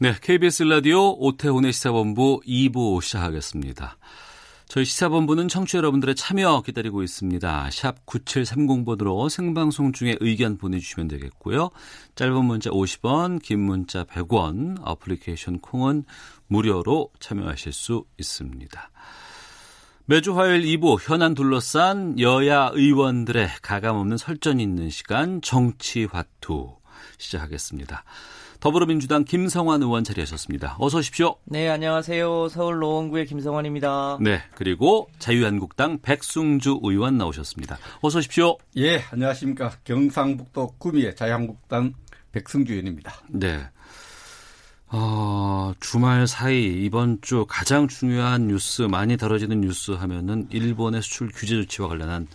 네, KBS 라디오 오태훈의 시사본부 2부 시작하겠습니다. 저희 시사본부는 청취자 여러분들의 참여 기다리고 있습니다. 샵 9730번으로 생방송 중에 의견 보내주시면 되겠고요. 짧은 문자 50원, 긴 문자 100원, 어플리케이션 콩은 무료로 참여하실 수 있습니다. 매주 화요일 2부 현안 둘러싼 여야 의원들의 가감없는 설전이 있는 시간 정치화투 시작하겠습니다. 더불어민주당 김성환 의원 자리하셨습니다. 어서 오십시오. 네, 안녕하세요. 서울 노원구의 김성환입니다. 네, 그리고 자유한국당 백승주 의원 나오셨습니다. 어서 오십시오. 예, 안녕하십니까. 경상북도 구미의 자유한국당 백승주 의원입니다. 네. 어, 주말 사이 이번 주 가장 중요한 뉴스 많이 다뤄지는 뉴스 하면은 일본의 수출 규제 조치와 관련한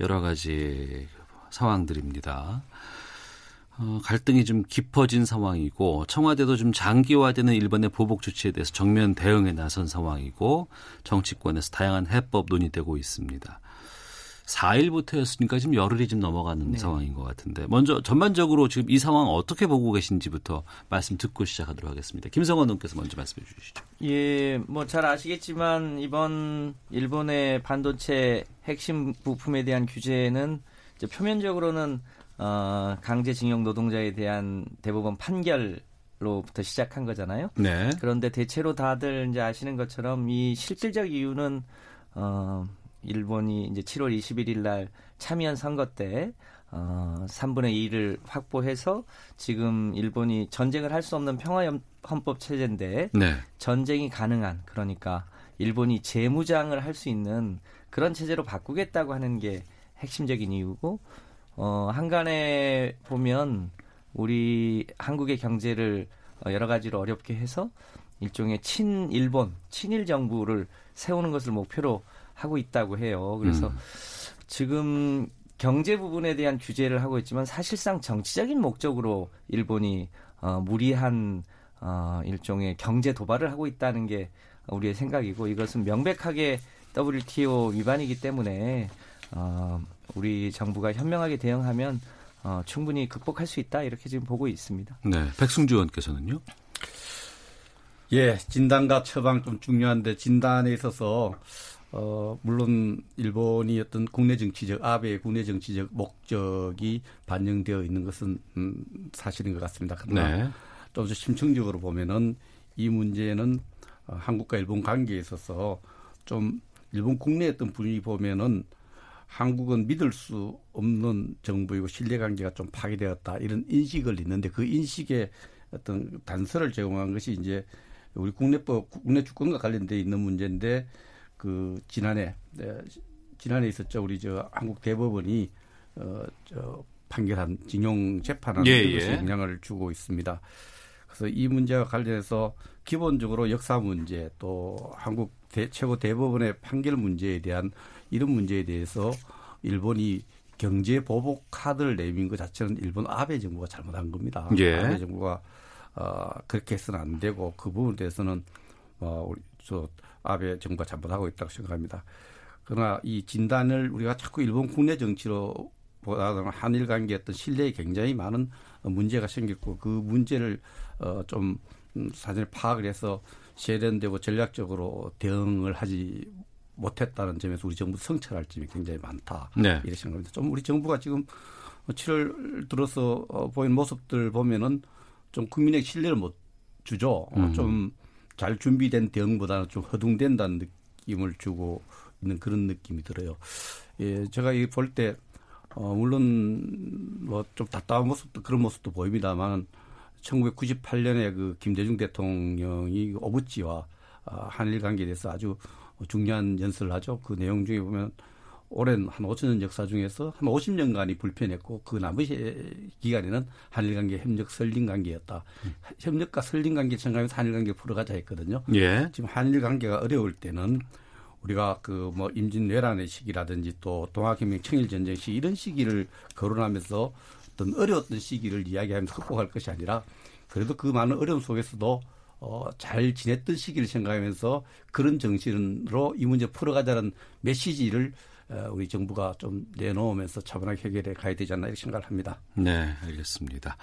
여러 가지 상황들입니다. 어, 갈등이 좀 깊어진 상황이고 청와대도 좀 장기화되는 일본의 보복 조치에 대해서 정면 대응에 나선 상황이고 정치권에서 다양한 해법 논의되고 있습니다. 4일부터였으니까 지금 열흘이 좀 넘어가는 네. 상황인 것 같은데 먼저 전반적으로 지금 이 상황 어떻게 보고 계신지부터 말씀 듣고 시작하도록 하겠습니다. 김성원 의원께서 먼저 말씀해 주시죠. 예, 뭐 잘 아시겠지만 이번 일본의 반도체 핵심 부품에 대한 규제는 표면적으로는 어, 강제징용 노동자에 대한 대법원 판결 로부터 시작한 거잖아요. 네. 그런데 대체로 다들 이제 아시는 것처럼 이 실질적 이유는 어 일본이 이제 7월 21일 날 참여한 선거 때 어, 3분의 2를 확보해서 지금 일본이 전쟁을 할 수 없는 평화 헌법 체제인데 네. 전쟁이 가능한 그러니까 일본이 재무장을 할 수 있는 그런 체제로 바꾸겠다고 하는 게 핵심적인 이유고 어, 한간에 보면 우리 한국의 경제를 어, 여러 가지로 어렵게 해서 일종의 친일본, 친일 정부를 세우는 것을 목표로 하고 있다고 해요. 그래서 음. 지금 경제 부분에 대한 규제를 하고 있지만 사실상 정치적인 목적으로 일본이 어, 무리한 어, 일종의 경제 도발을 하고 있다는 게 우리의 생각이고 이것은 명백하게 WTO 위반이기 때문에 어, 우리 정부가 현명하게 대응하면 어, 충분히 극복할 수 있다 이렇게 지금 보고 있습니다. 네. 백승주 의원께서는요? 예, 진단과 처방 좀 중요한데 진단에 있어서 어 물론 일본이 어떤 국내 정치적 아베의 국내 정치적 목적이 반영되어 있는 것은 음, 사실인 것 같습니다. 그러나 네. 좀더 심층적으로 보면은 이 문제는 어, 한국과 일본 관계에 있어서 좀 일본 국내의 어떤 분위기 보면은 한국은 믿을 수 없는 정부이고 신뢰관계가 좀 파괴되었다 이런 인식을 있는데 그 인식에 어떤 단서를 제공한 것이 이제 우리 국내법 국내 주권과 관련돼 있는 문제인데 그 지난해 네, 지난해 있었죠 우리 저 한국 대법원이 어저 판결한 징용 재판하는 예, 것에 예. 영향을 주고 있습니다. 그래서 이 문제와 관련해서 기본적으로 역사 문제 또 한국 대, 최고 대법원의 판결 문제에 대한 이런 문제에 대해서 일본이 경제 보복 카드를 내민 것 자체는 일본 아베 정부가 잘못한 겁니다. 예. 아베 정부가 어, 그렇게 해서는 안 되고 그 부분에 대해서는 어, 우리 저 아베 정부가 잘못하고 있다고 생각합니다. 그러나 이 진단을 우리가 자꾸 일본 국내 정치로 보다는 한일 관계 어떤 신뢰에 굉장히 많은 어, 문제가 생겼고 그 문제를 어, 좀 음, 사전에 파악을 해서 세련되고 전략적으로 대응을 하지 못했다는 점에서 우리 정부 성찰할 점이 굉장히 많다. 네. 이렇게 생각합니다. 좀 우리 정부가 지금 7월 들어서 어, 보인 모습들 보면은 좀 국민의 신뢰를 못 주죠. 어, 음. 좀잘 준비된 대응보다는 좀 허둥댄다는 느낌을 주고 있는 그런 느낌이 들어요. 예, 제가 이 볼 때 어, 물론 뭐 좀 답답한 모습도 그런 모습도 보입니다만 1998년에 그 김대중 대통령이 오부지와 아, 한일 관계에 대해서 아주 중요한 연설을 하죠. 그 내용 중에 보면 오랜 한 5천 년 역사 중에서 한 50년간이 불편했고 그 나머지 기간에는 한일 관계 협력 설린 관계였다. 음. 협력과 설린 관계 생각하면서 한일 관계 풀어가자 했거든요. 예. 지금 한일 관계가 어려울 때는 우리가 그 뭐 임진왜란의 시기라든지 또 동학혁명 청일 전쟁 시 이런 시기를 거론하면서 어떤 어려웠던 시기를 이야기하면서 극복할 것이 아니라 그래도 그 많은 어려움 속에서도 어, 잘 지냈던 시기를 생각하면서 그런 정신으로 이 문제 풀어가자는 메시지를 어, 우리 정부가 좀 내놓으면서 차분하게 해결해 가야 되지 않나 이렇게 생각을 합니다. 네, 알겠습니다.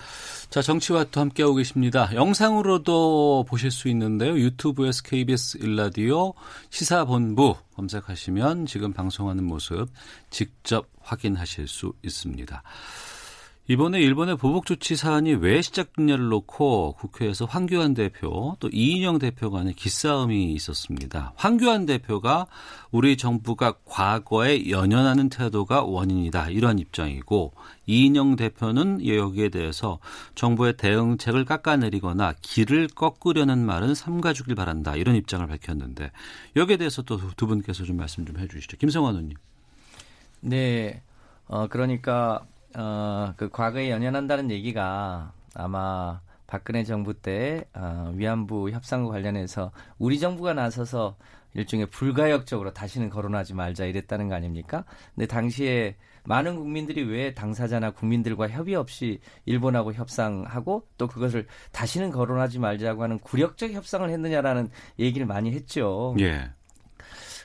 자, 정치와 또 함께하고 계십니다. 영상으로도 보실 수 있는데요. 유튜브에서 KBS 일라디오 시사본부 검색하시면 지금 방송하는 모습 직접 확인하실 수 있습니다. 이번에 일본의 보복 조치 사안이 왜 시작됐냐를 놓고 국회에서 황교안 대표 또 이인영 대표 간의 기싸움이 있었습니다. 황교안 대표가 우리 정부가 과거에 연연하는 태도가 원인이다 이런 입장이고 이인영 대표는 여기에 대해서 정부의 대응책을 깎아내리거나 길을 꺾으려는 말은 삼가주길 바란다 이런 입장을 밝혔는데 여기에 대해서 또 두 분께서 좀 말씀 좀 해주시죠. 김성환 의원님. 네, 어 그러니까 어, 그 과거에 연연한다는 얘기가 아마 박근혜 정부 때 어, 위안부 협상과 관련해서 우리 정부가 나서서 일종의 불가역적으로 다시는 거론하지 말자 이랬다는 거 아닙니까? 근데 당시에 많은 국민들이 왜 당사자나 국민들과 협의 없이 일본하고 협상하고 또 그것을 다시는 거론하지 말자고 하는 굴욕적 협상을 했느냐라는 얘기를 많이 했죠. 예.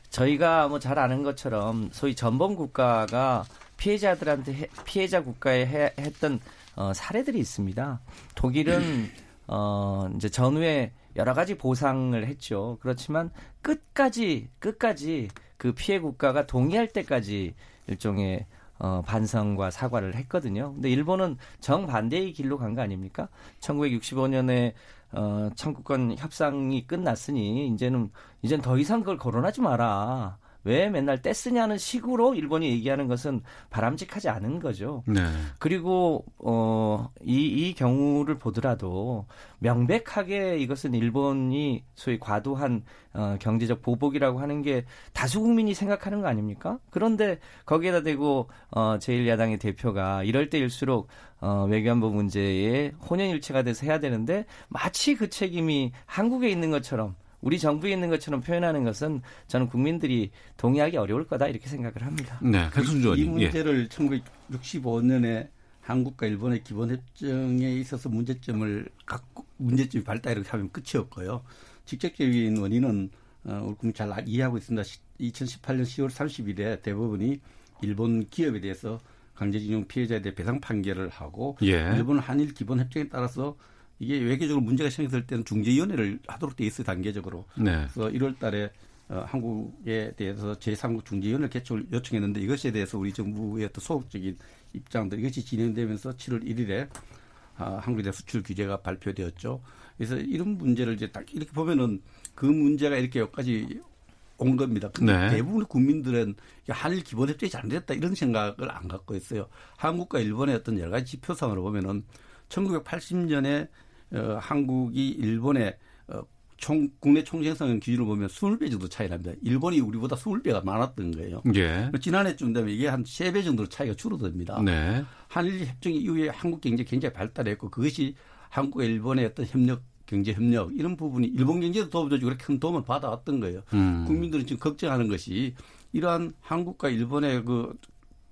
저희가 뭐 잘 아는 것처럼 소위 전범 국가가 피해자들한테 해, 피해자 국가에 해, 했던 어, 사례들이 있습니다. 독일은 어, 이제 전후에 여러 가지 보상을 했죠. 그렇지만 끝까지 끝까지 그 피해 국가가 동의할 때까지 일종의 어, 반성과 사과를 했거든요. 근데 일본은 정반대의 길로 간 거 아닙니까? 1965년에 어, 청구권 협상이 끝났으니 이제는 이젠 더 이상 그걸 거론하지 마라. 왜 맨날 떼쓰냐는 식으로 일본이 얘기하는 것은 바람직하지 않은 거죠. 네. 그리고 어이 이 경우를 보더라도 명백하게 이것은 일본이 소위 과도한 어, 경제적 보복이라고 하는 게 다수 국민이 생각하는 거 아닙니까? 그런데 거기에다 대고 어, 제1야당의 대표가 이럴 때일수록 어, 외교안보 문제에 혼연일체가 돼서 해야 되는데 마치 그 책임이 한국에 있는 것처럼 우리 정부에 있는 것처럼 표현하는 것은 저는 국민들이 동의하기 어려울 거다 이렇게 생각을 합니다. 네, 백순주 이 문제를 예. 1965년에 한국과 일본의 기본협정에 있어서 문제점을 갖고 문제점이 발달 이렇게 하면 끝이었고요. 직접적인 원인은 어, 우리 국민 잘 이해하고 있습니다. 2018년 10월 30일에 대법원이 일본 기업에 대해서 강제징용 피해자에 대해 배상 판결을 하고 예. 일본 한일 기본협정에 따라서 이게 외교적으로 문제가 생겼을 때는 중재위원회를 하도록 돼 있어요 단계적으로. 네. 그래서 1월달에 어, 한국에 대해서 제3국 중재위원회 개최를 요청했는데 이것에 대해서 우리 정부의 또 소극적인 입장들 이것이 진행되면서 7월 1일에 아, 한국에 대한 수출 규제가 발표되었죠. 그래서 이런 문제를 이제 딱 이렇게 보면은 그 문제가 이렇게 여기까지 온 겁니다. 근데 네. 대부분의 국민들은 한일 기본협정이 잘못됐다 이런 생각을 안 갖고 있어요. 한국과 일본의 어떤 여러 가지 지표상으로 보면은 1980년에 어, 한국이 일본의 어, 총, 국내 총생산 기준을 보면 20배 정도 차이 납니다. 일본이 우리보다 20배가 많았던 거예요. 예. 지난해쯤 되면 이게 한 3배 정도 차이가 줄어듭니다. 네. 한일 협정 이후에 한국 경제 굉장히 발달했고 그것이 한국과 일본의 어떤 협력 경제 협력 이런 부분이 일본 경제도 도움을 주고 그렇게 큰 도움을 받아왔던 거예요. 음. 국민들은 지금 걱정하는 것이 이러한 한국과 일본의 그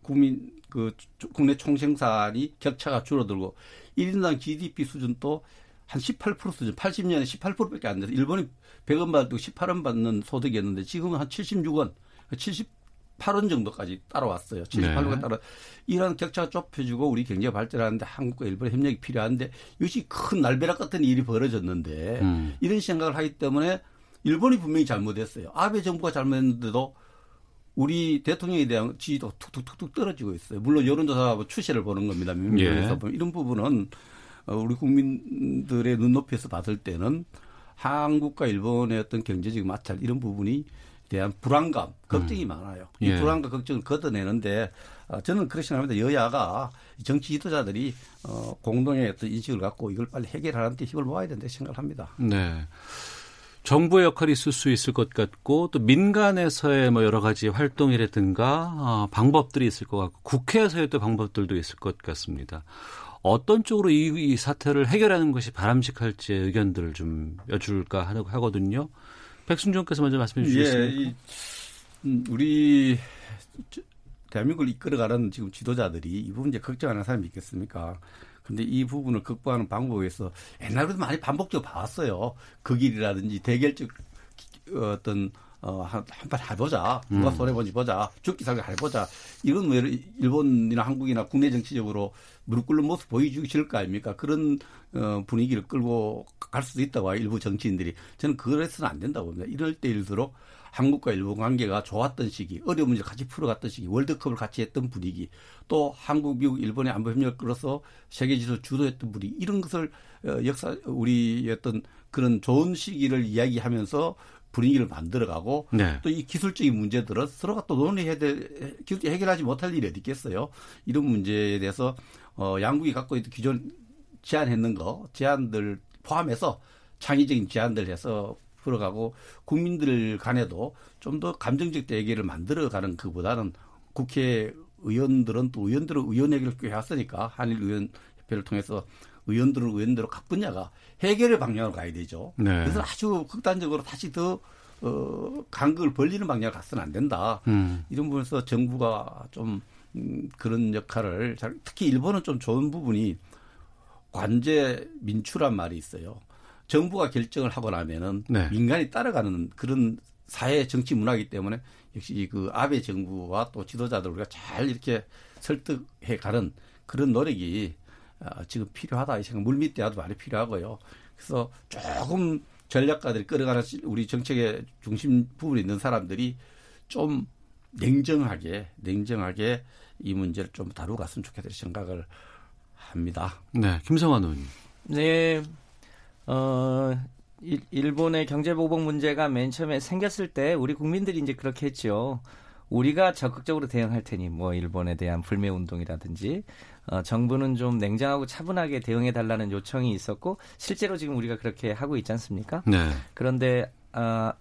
국민 그 국내 총생산이 격차가 줄어들고 1인당 GDP 수준도 한 18% 수준, 80년에 18%밖에 안 돼서 일본이 100원 받고 18원 받는 소득이었는데 지금은 한 76원, 78원 정도까지 따라왔어요. 78원가 네. 따라 이런 격차가 좁혀지고 우리 경제가 발전하는데 한국과 일본의 협력이 필요한데 이것이 큰 날벼락 같은 일이 벌어졌는데 음. 이런 생각을 하기 때문에 일본이 분명히 잘못했어요. 아베 정부가 잘못했는데도 우리 대통령에 대한 지지도 툭툭툭툭 떨어지고 있어요. 물론 여론조사 추세를 보는 겁니다. 민주당에서 예. 이런 부분은 어, 우리 국민들의 눈높이에서 봤을 때는 한국과 일본의 어떤 경제적 마찰 이런 부분이 대한 불안감, 걱정이 음. 많아요. 이 예. 불안과 걱정을 걷어내는데 어, 저는 그렇게 생각합니다. 여야가 정치 지도자들이 어, 공동의 어떤 인식을 갖고 이걸 빨리 해결하는 데 힘을 모아야 된다고 생각을 합니다. 네. 정부의 역할이 있을 수 있을 것 같고 또 민간에서의 뭐 여러 가지 활동이라든가 어, 방법들이 있을 것 같고 국회에서의 또 방법들도 있을 것 같습니다. 어떤 쪽으로 이, 이 사태를 해결하는 것이 바람직할지 의견들을 좀 여쭐까 하거든요. 백순종께서 먼저 말씀해 주시겠습니까? 예, 이, 음, 우리 대한민국을 이끌어가는 지금 지도자들이 이 부분 이제 걱정하는 사람이 있겠습니까? 근데 이 부분을 극복하는 방법에 서 옛날부터 많이 반복적으로 봐왔어요. 그 길이라든지 대결적 어떤 어, 한, 한판 해보자. 누가 음. 손해보지 보자. 죽기 살기 해보자. 이런 뭐 일본이나 한국이나 국내 정치적으로 무릎 꿇는 모습 보여주실 거 아닙니까? 그런 어, 분위기를 끌고 갈 수도 있다고 일부 정치인들이. 저는 그래서는 안 된다고 봅니다. 이럴 때일수록 한국과 일본 관계가 좋았던 시기, 어려운 문제를 같이 풀어갔던 시기, 월드컵을 같이 했던 분위기, 또 한국, 미국, 일본의 안보 협력을 끌어서 세계 지도 주도했던 분위기, 이런 것을 어, 역사, 우리 어떤 그런 좋은 시기를 이야기하면서 분위기를 만들어가고 네. 또이 기술적인 문제들은 서로가 또 논의해야 될 해결하지 못할 일이 어디 있겠어요. 이런 문제에 대해서 어 양국이 갖고 있던 기존 제안했는 거 제안들 포함해서 창의적인 제안들 해서 풀어가고 국민들 간에도 좀 더 감정적 대결을 만들어가는 그보다는 국회 의원들은 또 의원들은 의원 얘기를 꽤 해왔으니까 한일 의원 협회를 통해서 의원들은 의원대로 각 분야가 해결의 방향으로 가야 되죠. 네. 그래서 아주 극단적으로 다시 더 어, 간극을 벌리는 방향을 가서는 안 된다. 음. 이런 부분에서 정부가 좀 음, 그런 역할을 잘, 특히 일본은 좀 좋은 부분이 관제 민추란 말이 있어요. 정부가 결정을 하고 나면은 네. 민간이 따라가는 그런 사회 정치 문화이기 때문에 역시 그 아베 정부와 또 지도자들 우리가 잘 이렇게 설득해 가는 그런 노력이 어, 지금 필요하다 이 생각 물밑 대화도 많이 필요하고요. 그래서 조금 전략가들이 끌어가는 우리 정책의 중심 부분에 있는 사람들이 좀 냉정하게 냉정하게 이 문제를 좀 다루고 갔으면 좋겠다 생각을 합니다. 네, 김성환 의원님. 네, 어, 일본의 경제보복 문제가 맨 처음에 생겼을 때 우리 국민들이 이제 그렇게 했죠. 우리가 적극적으로 대응할 테니 뭐 일본에 대한 불매 운동이라든지 어, 정부는 좀 냉정하고 차분하게 대응해 달라는 요청이 있었고 실제로 지금 우리가 그렇게 하고 있지 않습니까? 네. 그런데 어,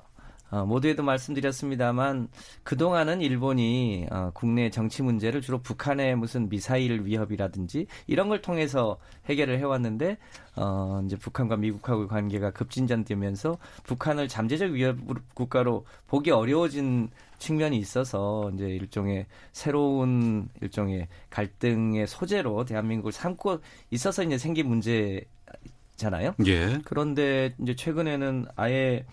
어, 모두에도 말씀드렸습니다만 그동안은 일본이 어, 국내 정치 문제를 주로 북한의 무슨 미사일 위협이라든지 이런 걸 통해서 해결을 해왔는데 어, 이제 북한과 미국하고의 관계가 급진전되면서 북한을 잠재적 위협 국가로 보기 어려워진 측면이 있어서 이제 일종의 새로운 일종의 갈등의 소재로 대한민국을 삼고 있어서 이제 생긴 문제잖아요. 예. 그런데 이제 최근에는 아예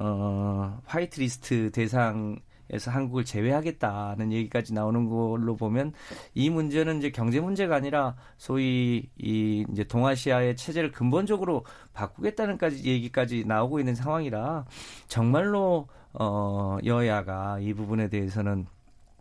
어, 화이트 리스트 대상 에서 한국을 제외하겠다는 얘기까지 나오는 걸로 보면 이 문제는 이제 경제 문제가 아니라 소위 이 이제 동아시아의 체제를 근본적으로 바꾸겠다는까지 얘기까지 나오고 있는 상황이라 정말로 어 여야가 이 부분에 대해서는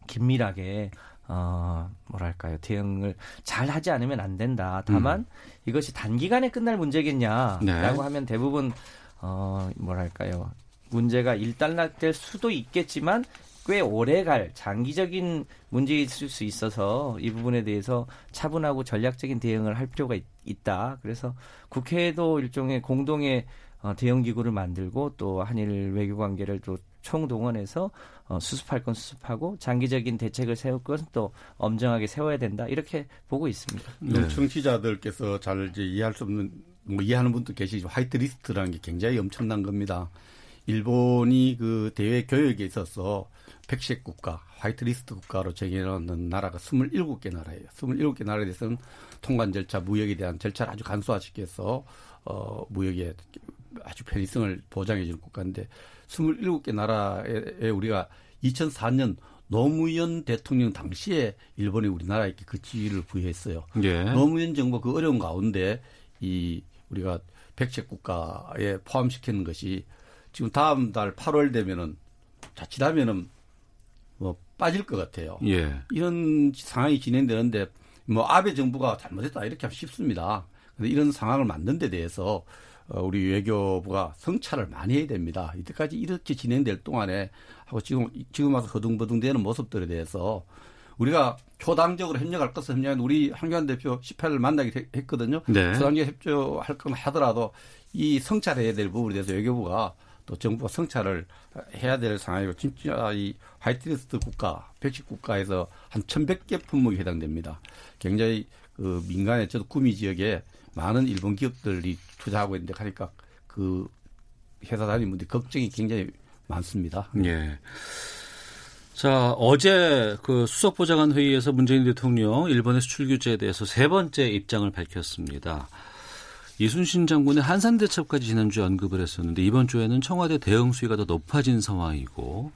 긴밀하게 어, 뭐랄까요, 대응을 잘 하지 않으면 안 된다. 다만, 음. 이것이 단기간에 끝날 문제겠냐라고 네. 하면 대부분, 어, 뭐랄까요, 문제가 일단락될 수도 있겠지만 꽤 오래갈 장기적인 있을 수 있어서 이 부분에 대해서 차분하고 전략적인 대응을 할 필요가 있, 다 그래서 국회에도 일종의 공동의 어, 대응 기구를 만들고 또 한일 외교 관계를 또 총동원해서 어, 수습할 건 수습하고 장기적인 대책을 세울 것은 또 엄정하게 세워야 된다 이렇게 보고 있습니다. 네. 청취자들께서 잘 이제 이해할 수 없는 뭐 이해하는 분도 계시죠. white list라는 게 굉장히 엄청난 겁니다. 일본이 그 대외 교역에 있어서 백색 국가, 화이트리스트 국가로 정해놓는 나라가 27개 나라예요. 27개 나라에 대해서는 통관 절차, 무역에 대한 절차를 아주 간소화시켜서 어, 무역에 아주 편의성을 보장해 주는 국가인데 27개 나라에 우리가 2004년 노무현 대통령 당시에 일본이 우리나라에게 그 지위를 부여했어요. 예. 노무현 정부 그 어려운 가운데 이 우리가 백색 국가에 포함시키는 것이 지금 다음 달 8월 되면은 자칫하면은 뭐 빠질 것 같아요. 예. 이런 상황이 진행되는데 뭐 아베 정부가 잘못했다 이렇게 하면 쉽습니다. 근데 이런 상황을 만든 데 대해서 어, 우리 외교부가 성찰을 많이 해야 됩니다. 이때까지 이렇게 진행될 동안에 하고 지금 지금 와서 허둥버둥되는 모습들에 대해서 우리가 초당적으로 협력할 것을 협력한 우리 한교안 대표 18일 만나기 했거든요. 네. 초당적 협조할 건 하더라도 이 성찰해야 될 부분에 대해서 외교부가 또 정부가 성찰을 해야 될 상황이고 진짜 이 화이트리스트 국가, 백식 국가에서 한 1,100개 품목이 해당됩니다. 굉장히 그 민간의 저도 구미 지역에 많은 일본 기업들이 투자하고 있는데 하니까 그 회사 다니는 분들이 걱정이 굉장히 많습니다. 예. 자, 어제 그 수석보좌관 회의에서 문재인 대통령 일본의 수출 규제에 대해서 세 번째 입장을 밝혔습니다. 이순신 장군의 한산 대첩까지 지난주에 언급을 했었는데 이번 주에는 청와대 대응 수위가 더 높아진 상황이고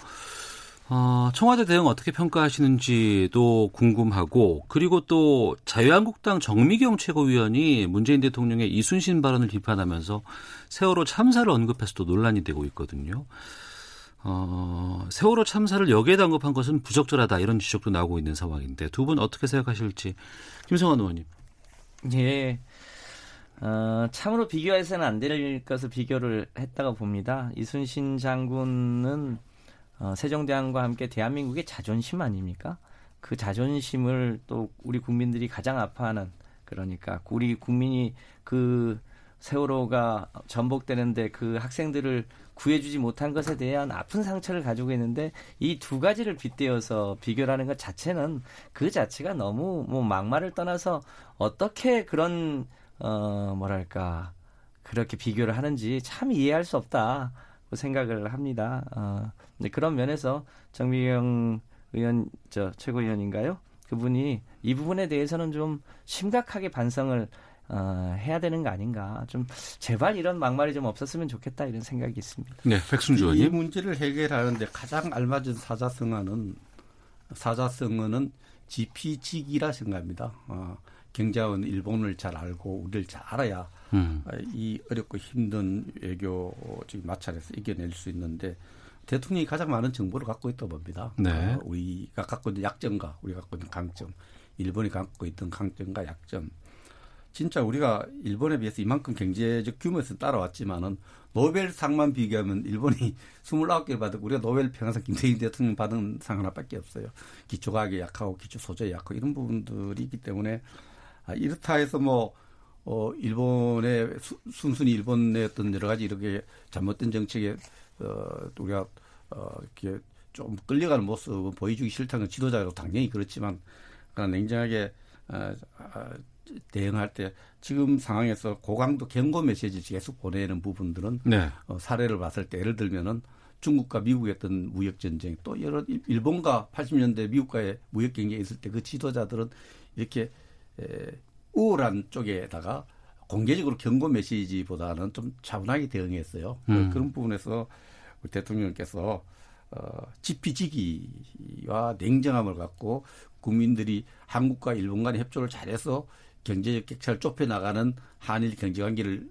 어, 청와대 대응 어떻게 평가하시는지도 궁금하고 그리고 또 자유한국당 정미경 최고위원이 문재인 대통령의 이순신 발언을 비판하면서 세월호 참사를 언급해서 도 논란이 되고 있거든요. 어, 세월호 참사를 여기에다 언급한 것은 부적절하다 이런 지적도 나오고 있는 상황인데 두 분 어떻게 생각하실지 김성환 의원님. 예. 어, 참으로 비교해서는 안 될 것을 비교를 했다고 봅니다. 이순신 장군은 어, 세종대왕과 함께 대한민국의 자존심 아닙니까? 그 자존심을 또 우리 국민들이 가장 아파하는 그러니까 우리 국민이 그 세월호가 전복되는데 그 학생들을 구해주지 못한 것에 대한 아픈 상처를 가지고 있는데 이 두 가지를 빗대어서 비교를 하는 것 자체는 그 자체가 너무 뭐 막말을 떠나서 어떻게 그런 어, 뭐랄까, 그렇게 비교를 하는지 참 이해할 수 없다. 고 생각을 합니다. 어, 네, 그런 면에서 정미경 의원, 저, 최고위원인가요? 그분이 이 부분에 대해서는 좀 심각하게 반성을 어, 해야 되는 거 아닌가. 좀 제발 이런 막말이 좀 없었으면 좋겠다 이런 생각이 있습니다. 네, 백순주 의원님. 이 문제를 해결하는데 가장 알맞은 사자성어는 사자성어는 지피지기라 생각합니다. 어, 경자은 일본을 잘 알고 우리를 잘 알아야 음. 이 어렵고 힘든 외교 지금 마찰에서 이겨낼 수 있는데 대통령이 가장 많은 정보를 갖고 있다고 봅니다. 네. 어, 우리가 갖고 있는 약점과 우리가 갖고 있는 강점, 일본이 갖고 있던 강점과 약점. 진짜 우리가 일본에 비해서 이만큼 경제적 규모에서 따라왔지만은 노벨상만 비교하면 일본이 29개를 받고 우리가 노벨 평화상 김대중 대통령 받은 상 하나밖에 없어요. 기초과학에 약하고 기초 소재에 약하고 이런 부분들이 있기 때문에 아, 이렇다 해서 뭐, 어, 일본의 수, 순순히 일본의 어떤 여러 가지 이렇게 잘못된 정책에, 어, 우리가, 어, 이렇게 좀 끌려가는 모습을 보여주기 싫다는 지도자로 당연히 그렇지만, 그러나 냉정하게, 어, 어, 대응할 때 지금 상황에서 고강도 경고 메시지 계속 보내는 부분들은 네. 어, 사례를 봤을 때 예를 들면은 중국과 미국의 어떤 무역 전쟁 또 여러 일본과 80년대 미국과의 무역 경쟁이 있을 때 그 지도자들은 이렇게 에, 우월한 쪽에다가 공개적으로 경고 메시지보다는 좀 차분하게 대응했어요. 음. 그런 부분에서 우리 대통령께서 어, 지피지기와 냉정함을 갖고 국민들이 한국과 일본 간의 협조를 잘해서 경제적 격차를 좁혀 나가는 한일 경제 관계를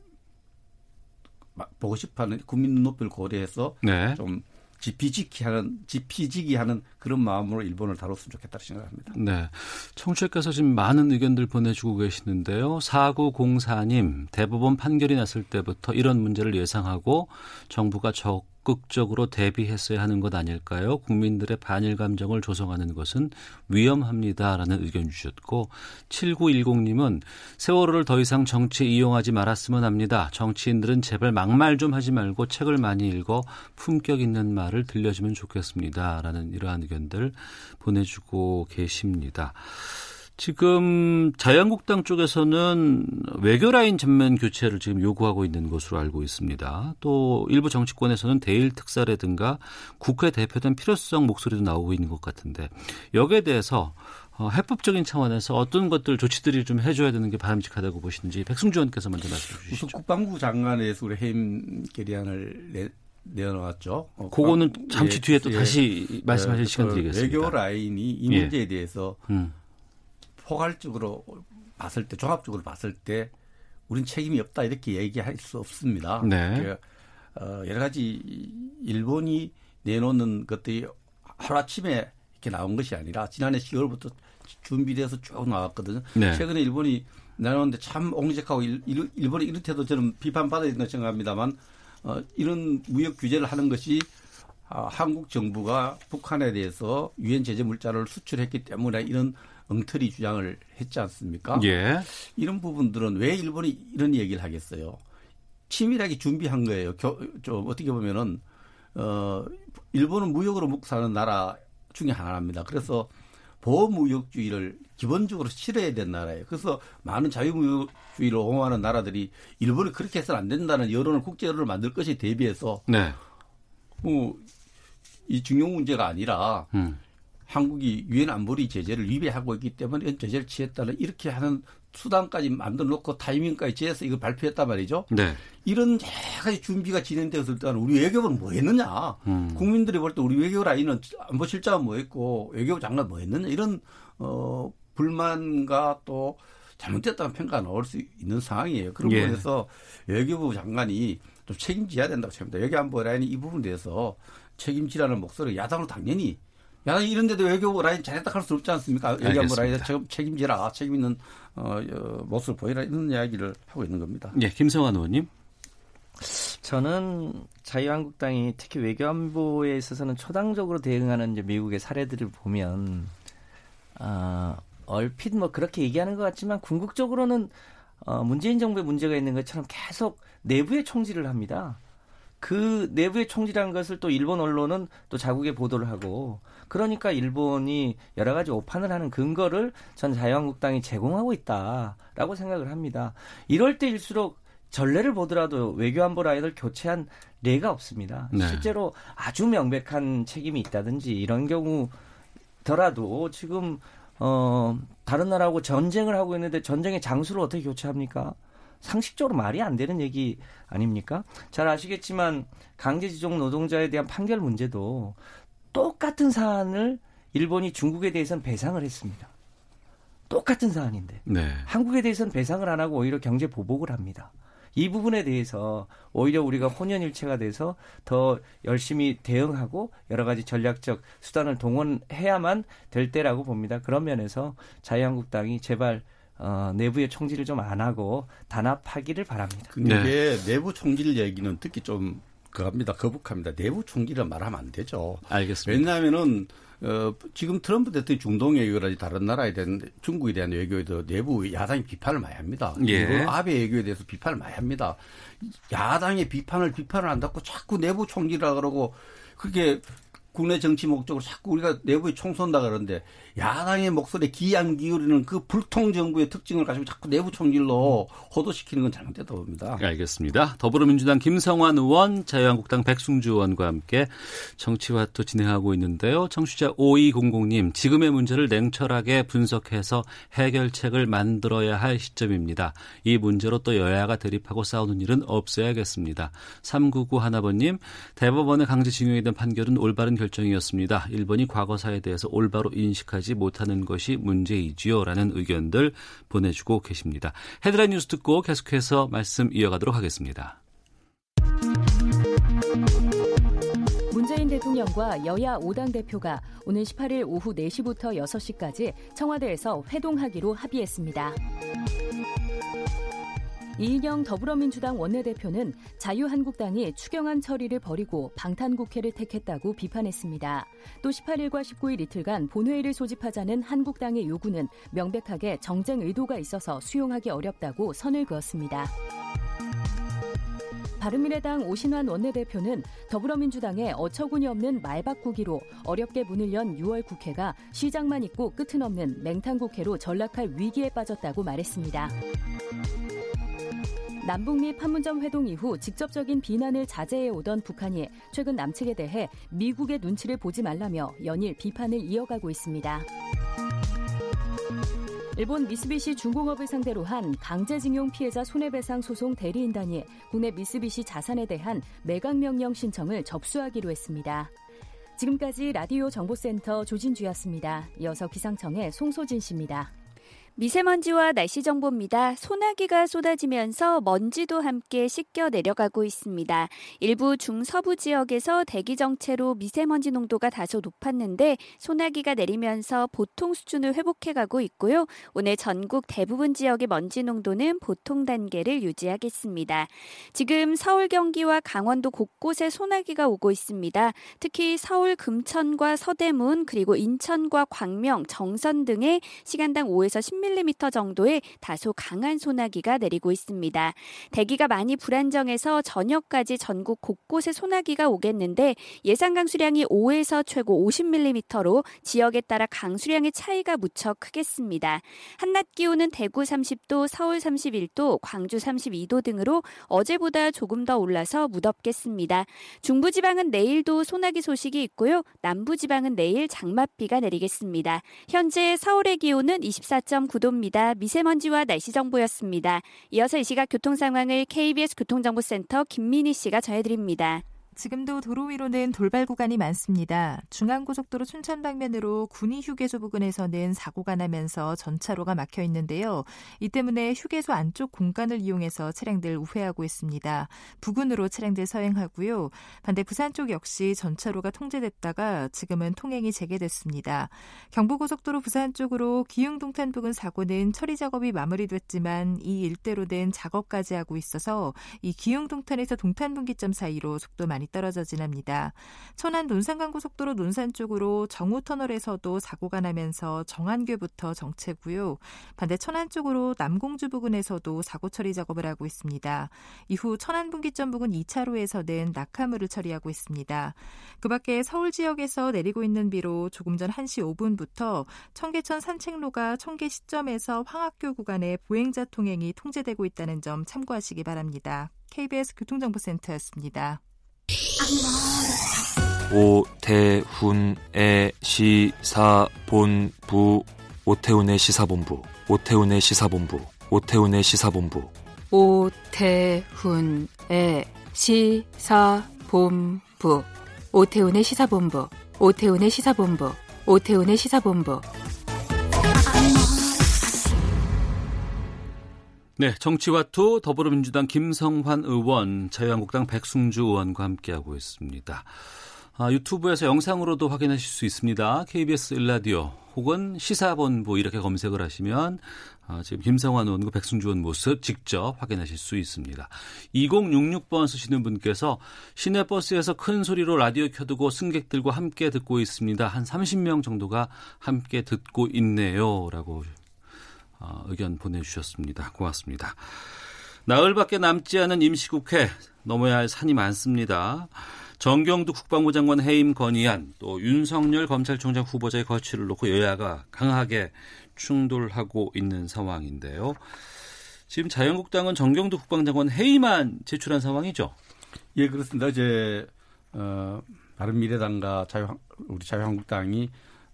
보고 싶어하는 국민 눈높이를 고려해서 네. 좀 지피지기 하는 지피지기 하는 그런 마음으로 일본을 다뤘으면 좋겠다 생각합니다. 네. 청취자께서 지금 많은 의견들 보내주고 계시는데요. 4904님 대법원 판결이 났을 때부터 이런 문제를 예상하고 정부가 적 적극적으로 대비했어야 하는 것 아닐까요? 국민들의 반일 감정을 조성하는 것은 위험합니다라는 의견 주셨고 7910님은 세월호를 더 이상 정치에 이용하지 말았으면 합니다. 정치인들은 제발 막말 좀 하지 말고 책을 많이 읽어 품격 있는 말을 들려주면 좋겠습니다라는 이러한 의견들 보내주고 계십니다. 지금 자유한국당 쪽에서는 외교 라인 전면 교체를 지금 요구하고 있는 것으로 알고 있습니다. 또 일부 정치권에서는 대일 특사라든가 국회 대표된 필요성 목소리도 나오고 있는 것 같은데 여기에 대해서 어, 해법적인 차원에서 어떤 것들 조치들이 좀 해줘야 되는 게 바람직하다고 보시는지 백승주 의원께서 먼저 말씀해 주시죠. 우선 국방부 장관에서 우리 해임 결의안을 내, 내놓았죠. 어, 그거는 잠시 예, 뒤에 또 예, 다시 말씀하실 예, 시간 그 드리겠습니다. 외교 라인이 이 예. 문제에 대해서 음. 포괄적으로 봤을 때 종합적으로 봤을 때 우린 책임이 없다 이렇게 얘기할 수 없습니다. 네. 그, 어, 여러 가지 일본이 내놓는 것들이 하루아침에 이렇게 나온 것이 아니라 지난해 10월부터 준비돼서 쭉 나왔거든요. 네. 최근에 일본이 내놓는데 참 옹색하고 일, 본이 이렇게도 저는 비판받아야 된다고 생각합니다만 어, 이런 무역 규제를 하는 것이 아, 한국 정부가 북한에 대해서 유엔 제재 물자를 수출했기 때문에 이런 엉터리 주장을 했지 않습니까? 예. 이런 부분들은 왜 일본이 이런 얘기를 하겠어요? 치밀하게 준비한 거예요. 겨, 좀 어떻게 보면은 어 일본은 무역으로 먹고 사는 나라 중에 하나입니다. 그래서 보호무역주의를 기본적으로 실어야 되는 나라예요. 그래서 많은 자유무역주의를 옹호하는 나라들이 일본이 그렇게 해서는 안 된다는 여론을 국제 여론을 만들 것에 대비해서 네. 뭐이 중요 문제가 아니라 음. 한국이 유엔 안보리 제재를 위배하고 있기 때문에 이런 제재를 취했다는 이렇게 하는 수단까지 만들어 놓고 타이밍까지 재서 이걸 발표했단 말이죠. 네. 이런 여러 가지 준비가 진행되었을 때는 우리 외교부는 뭐 했느냐. 음. 국민들이 볼 때 우리 외교 라인은 안보실장은 뭐 했고 외교부 장관 뭐 했느냐. 이런, 어, 불만과 또 잘못됐다는 평가가 나올 수 있는 상황이에요. 그런 예. 부분에서 외교부 장관이 좀 책임져야 된다고 생각합니다. 외교안보 라인이 이 부분에 대해서 책임지라는 목소리 야당은 당연히 야당이 이런데도 외교부 라인 잘했다 할 수 없지 않습니까? 알겠습니다. 책- 책임지라 책임 있는 어, 어, 모습을 보이라 이런 이야기를 하고 있는 겁니다. 예, 김성환 의원님. 저는 자유한국당이 특히 외교안보에 있어서는 초당적으로 대응하는 이제 미국의 사례들을 보면 아, 얼핏 뭐 그렇게 얘기하는 것 같지만 궁극적으로는 어, 문재인 정부에 문제가 있는 것처럼 계속 내부의 총질을 합니다. 그 내부의 총질한 것을 또 일본 언론은 또 자국에 보도를 하고 그러니까 일본이 여러 가지 오판을 하는 근거를 전 자유한국당이 제공하고 있다라고 생각을 합니다. 이럴 때일수록 전례를 보더라도 외교안보 라인을 교체한例가 없습니다. 네. 실제로 아주 명백한 책임이 있다든지 이런 경우더라도 지금 어 다른 나라하고 전쟁을 하고 있는데 전쟁의 장수를 어떻게 교체합니까? 상식적으로 말이 안 되는 얘기 아닙니까? 잘 아시겠지만 강제지종 노동자에 대한 판결 문제도 똑같은 사안을 일본이 중국에 대해서는 배상을 했습니다. 똑같은 사안인데 네. 한국에 대해서는 배상을 안 하고 오히려 경제 보복을 합니다. 이 부분에 대해서 오히려 우리가 혼연일체가 돼서 더 열심히 대응하고 여러 가지 전략적 수단을 동원해야만 될 때라고 봅니다. 그런 면에서 자유한국당이 제발 어, 내부의 총질을 좀 안 하고 단합하기를 바랍니다. 근데 네. 이게 내부 총질 얘기는 듣기 좀 그겁니다. 거북합니다. 내부 총질을 말하면 안 되죠. 알겠습니다. 왜냐하면은 어, 지금 트럼프 대통령이 중동 외교라든지 다른 나라에 대한 중국에 대한 외교에도 내부 야당이 비판을 많이 합니다. 예. 아베 외교에 대해서 비판을 많이 합니다. 야당의 비판을 비판을 한다고 자꾸 내부 총질이라 그러고 그렇게 국내 정치 목적으로 자꾸 우리가 내부에 총 쏜다 그러는데 야당의 목소리에 귀안 기울이는 그 불통 정부의 특징을 가지고 자꾸 내부 총질로 호도시키는 건 잘못됐다고 봅니다. 알겠습니다. 더불어민주당 김성환 의원, 자유한국당 백승주 의원과 함께 정치와투 진행하고 있는데요. 청취자 5200님, 지금의 문제를 냉철하게 분석해서 해결책을 만들어야 할 시점입니다. 이 문제로 또 여야가 대립하고 싸우는 일은 없어야겠습니다. 3991 하나번님, 대법원의 강제징용에 대한 판결은 올바른 결정이었습니다. 일본이 과거사에 대해서 올바로 인식하지 못하는 것이 문제이지요. 라는 의견들 보내주고 계십니다. 헤드라인 뉴스 듣고 계속해서 말씀 이어가도록 하겠습니다. 문재인 대통령과 여야 5당 대표가 오는 18일 오후 4시부터 6시까지 청와대에서 회동하기로 합의했습니다. 이인영 더불어민주당 원내대표는 자유한국당이 추경안 처리를 벌이고 방탄국회를 택했다고 비판했습니다. 또 18일과 19일 이틀간 본회의를 소집하자는 한국당의 요구는 명백하게 정쟁 의도가 있어서 수용하기 어렵다고 선을 그었습니다. 바른미래당 오신환 원내대표는 더불어민주당의 어처구니 없는 말바꾸기로 어렵게 문을 연 6월 국회가 시작만 있고 끝은 없는 맹탕 국회로 전락할 위기에 빠졌다고 말했습니다. 남북미 판문점 회동 이후 직접적인 비난을 자제해 오던 북한이 최근 남측에 대해 미국의 눈치를 보지 말라며 연일 비판을 이어가고 있습니다. 일본 미쓰비시 중공업을 상대로 한 강제징용 피해자 손해배상 소송 대리인단이 국내 미쓰비시 자산에 대한 매각 명령 신청을 접수하기로 했습니다. 지금까지 라디오 정보센터 조진주였습니다. 이어서 기상청의 송소진 씨입니다. 미세먼지와 날씨 정보입니다. 소나기가 쏟아지면서 먼지도 함께 씻겨 내려가고 있습니다. 일부 중서부 지역에서 대기 정체로 미세먼지 농도가 다소 높았는데 소나기가 내리면서 보통 수준을 회복해 가고 있고요. 오늘 전국 대부분 지역의 먼지 농도는 보통 단계를 유지하겠습니다. 지금 서울 경기와 강원도 곳곳에 소나기가 오고 있습니다. 특히 서울 금천과 서대문 그리고 인천과 광명, 정선 등의 시간당 5에서 10 10mm 정도의 다소 강한 소나기가 내리고 있습니다. 대기가 많이 불안정해서 저녁까지 전국 곳곳에 소나기가 오겠는데 예상 강수량이 5에서 최고 50mm로 지역에 따라 강수량의 차이가 무척 크겠습니다. 한낮 기온은 대구 30도, 서울 31도, 광주 32도 등으로 어제보다 조금 더 올라서 무덥겠습니다. 중부지방은 내일도 소나기 소식이 있고요. 남부지방은 내일 장맛비가 내리겠습니다. 현재 서울의 기온은 24.9도 입니다. 미세먼지와 날씨 정보였습니다. 이어서 이 시각 교통 상황을 KBS 교통정보센터 김민희 씨가 전해드립니다. 지금도 도로 위로는 돌발 구간이 많습니다. 중앙고속도로 춘천 방면으로 군위 휴게소 부근에서는 사고가 나면서 전차로가 막혀 있는데요. 이 때문에 휴게소 안쪽 공간을 이용해서 차량들 우회하고 있습니다. 부근으로 차량들 서행하고요. 반대 부산 쪽 역시 전차로가 통제됐다가 지금은 통행이 재개됐습니다. 경부고속도로 부산 쪽으로 기흥동탄 부근 사고는 처리 작업이 마무리됐지만 이 일대로는 작업까지 하고 있어서 이 기흥동탄에서 동탄분기점 사이로 속도 많이 떨어져 지납니다. 천안 논산간고속도로 논산 쪽으로 정우터널에서도 사고가 나면서 정안교부터 정체고요. 반대 천안 쪽으로 남공주 부근에서도 사고 처리 작업을 하고 있습니다. 이후 천안 분기점 부근 2차로에서는 낙하물을 처리하고 있습니다. 그 밖에 서울 지역에서 내리고 있는 비로 조금 전 1시 5분부터 청계천 산책로가 청계 시점에서 황학교 구간에 보행자 통행이 통제되고 있다는 점 참고하시기 바랍니다. KBS 교통정보센터였습니다. 오태훈의 시사본부. 오태훈의 시사본부. 오태훈의 시사본부. 오태훈의 시사본부. 오태훈의 시사본부. 오태훈의 시사본부. 오태훈의 시사본부. 오태훈의 시사본부 네, 정치와투 더불어민주당 김성환 의원, 자유한국당 백승주 의원과 함께하고 있습니다. 아, 유튜브에서 영상으로도 확인하실 수 있습니다. KBS 일라디오 혹은 시사본부 이렇게 검색을 하시면 아, 지금 김성환 의원과 백승주 의원 모습 직접 확인하실 수 있습니다. 2066번 쓰시는 분께서 시내버스에서 큰 소리로 라디오 켜두고 승객들과 함께 듣고 있습니다. 한 30명 정도가 함께 듣고 있네요. 라고 어, 의견 보내주셨습니다. 고맙습니다. 나흘밖에 남지 않은 임시국회 넘어야 할 산이 많습니다. 정경두 국방부 장관 해임 건의안 또 윤석열 검찰총장 후보자의 거취를 놓고 여야가 강하게 충돌하고 있는 상황인데요. 지금 자유한국당은 정경두 국방장관 해임안 제출한 상황이죠? 예, 그렇습니다. 이제 어, 바른미래당과 자유 우리 자유한국당이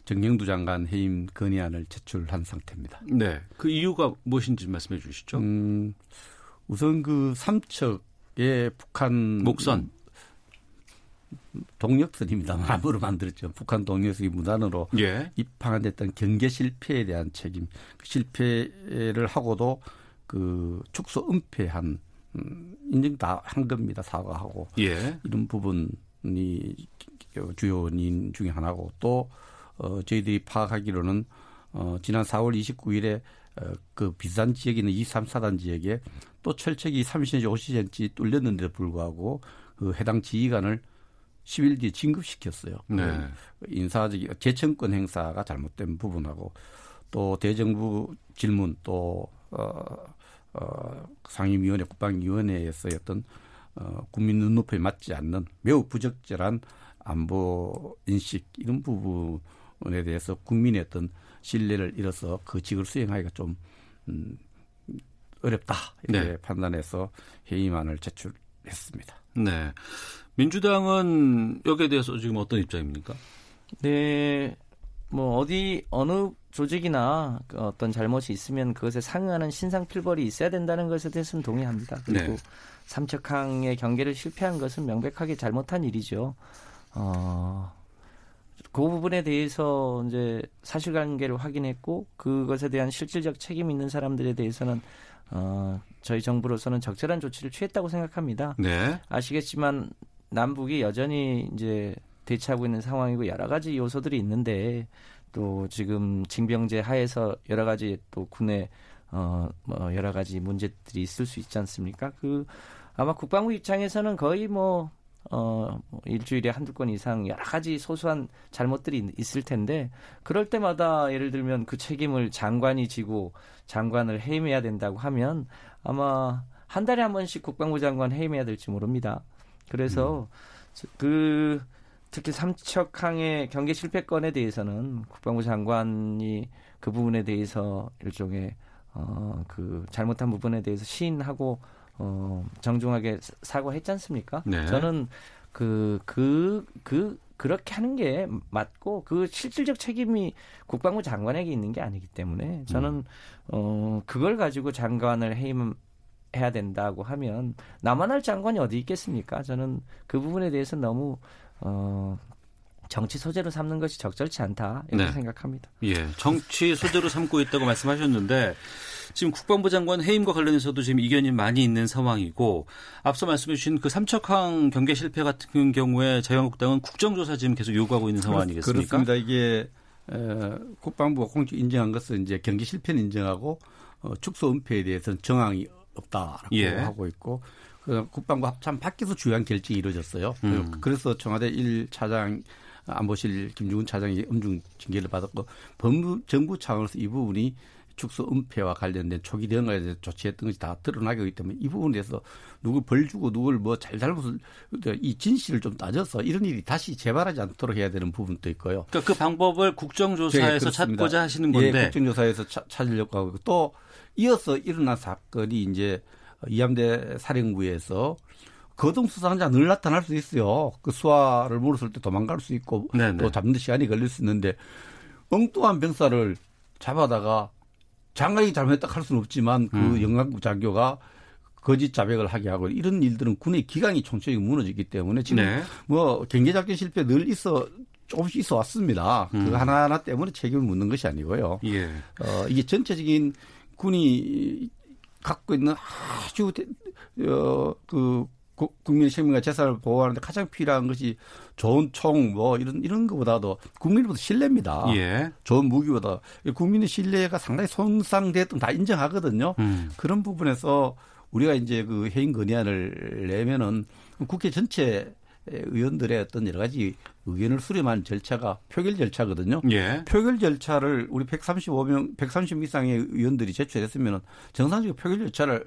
정경두 장관 해임 건의안을 제출한 상태입니다. 네. 그 이유가 무엇인지 말씀해 주시죠. 음, 우선 그 삼척의 북한 목선 동력선입니다. 마음으로 만들었죠. 북한 동력선이 무단으로 예. 입항됐던 경계 실패에 대한 책임, 그 실패를 하고도 그 축소 은폐한 음, 인정 다한 겁니다. 사과하고 예. 이런 부분이 주요 원인 중에 하나고 또 어, 저희들이 파악하기로는 어, 지난 4월 29일에 어, 그 비싼 지역에 있는 2, 3, 4단 지역에 또 철책이 30cm, 50cm 뚫렸는데도 불구하고 그 해당 지휘관을 10일 뒤에 진급시켰어요. 네. 그 인사적 재청권 행사가 잘못된 부분하고 또 대정부 질문 또 어, 어, 상임위원회 국방위원회에서 어떤 어, 국민 눈높이에 맞지 않는 매우 부적절한 안보 인식 이런 부분 에 대해서 국민의 어떤 신뢰를 잃어서 그 직을 수행하기가 좀 음, 어렵다 이렇게 네. 판단해서 회의만을 제출했습니다. 네, 민주당은 여기에 대해서 지금 어떤 입장입니까? 네, 뭐 어디 어느 조직이나 그 어떤 잘못이 있으면 그것에 상응하는 신상 필벌이 있어야 된다는 것에 대해서는 동의합니다. 그리고 네. 삼척항의 경계를 실패한 것은 명백하게 잘못한 일이죠. 어, 그 부분에 대해서 이제 사실관계를 확인했고 그것에 대한 실질적 책임 있는 사람들에 대해서는 어, 저희 정부로서는 적절한 조치를 취했다고 생각합니다. 네. 아시겠지만 남북이 여전히 이제 대치하고 있는 상황이고 여러 가지 요소들이 있는데 또 지금 징병제 하에서 여러 가지 또 군의 어, 뭐 여러 가지 문제들이 있을 수 있지 않습니까? 그 아마 국방부 입장에서는 거의 뭐 어, 뭐 일주일에 한두 건 이상 여러 가지 소소한 잘못들이 있- 있을 텐데 그럴 때마다 예를 들면 그 책임을 장관이 지고 장관을 해임해야 된다고 하면 아마 한 달에 한 번씩 국방부 장관 해임해야 될지 모릅니다. 그래서 그 특히 삼척항의 경계 실패 건에 대해서는 국방부 장관이 그 부분에 대해서 일종의 어 그 잘못한 부분에 대해서 시인하고 어 정중하게 사- 사과했지 않습니까? 네. 저는 그 그 그 그렇게 하는 게 맞고 그 실질적 책임이 국방부 장관에게 있는 게 아니기 때문에 저는 어 그걸 가지고 장관을 해임 해야 된다고 하면 나만 할 장관이 어디 있겠습니까? 저는 그 부분에 대해서 너무 어 정치 소재로 삼는 것이 적절치 않다 이렇게 네. 생각합니다. 예, 정치 소재로 삼고 있다고 말씀하셨는데 지금 국방부 장관 해임과 관련해서도 지금 이견이 많이 있는 상황이고 앞서 말씀해 주신 그 삼척항 경계 실패 같은 경우에 자유한국당은 국정조사 지금 계속 요구하고 있는 상황 아니겠습니까? 그렇습니다. 이게 에, 국방부가 공식 인정한 것은 이제 경기 실패는 인정하고 어, 축소 은폐에 대해서는 정황이 없다라고 예. 하고 있고 그 국방부 합참 밖에서 주요한 결정이 이루어졌어요. 음. 그래서 청와대 1차장 안보실 김중훈 차장이 엄중 징계를 받았고 법무 정부 차원에서 이 부분이 축소 은폐와 관련된 초기 대응에 대해서 조치했던 것이 다 드러나게 되기 때문에 이 부분에 대해서 누굴 벌 주고 누굴 뭐 잘 잘못을 이 진실을 좀 따져서 이런 일이 다시 재발하지 않도록 해야 되는 부분도 있고요. 그러니까 그 방법을 네, 국정조사에서 그렇습니다. 찾고자 하시는 건데 예, 국정조사에서 차- 찾으려고 하고 또 이어서 일어난 사건이 이제 이함대 사령부에서 거동 수상자 늘 나타날 수 있어요. 그 수화를 물었을 때 도망갈 수 있고 네네. 또 잡는 데 시간이 걸릴 수 있는데 엉뚱한 병사를 잡아다가 장관이 잘못했다 할 수는 없지만 그 음. 영광국 장교가 거짓 자백을 하게 하고 이런 일들은 군의 기강이 총체적으로 무너지기 때문에 지금 네. 뭐 경제작전 실패 늘 있어 조금씩 있어 왔습니다. 음. 그 하나하나 때문에 책임을 묻는 것이 아니고요. 예. 어, 이게 전체적인 군이 갖고 있는 아주 대- 어, 그 구- 국민의 생명과 재산을 보호하는데 가장 필요한 것이 좋은 총 뭐 이런 이런 것보다도 국민으로부터 신뢰입니다. 예. 좋은 무기보다 국민의 신뢰가 상당히 손상됐던 다 인정하거든요. 음. 그런 부분에서 우리가 이제 그 해임 건의안을 내면은 국회 전체 의원들의 어떤 여러 가지 의견을 수렴한 절차가 표결 절차거든요. 예. 표결 절차를 우리 135명, 130 이상의 의원들이 제출했으면은 정상적인 표결 절차를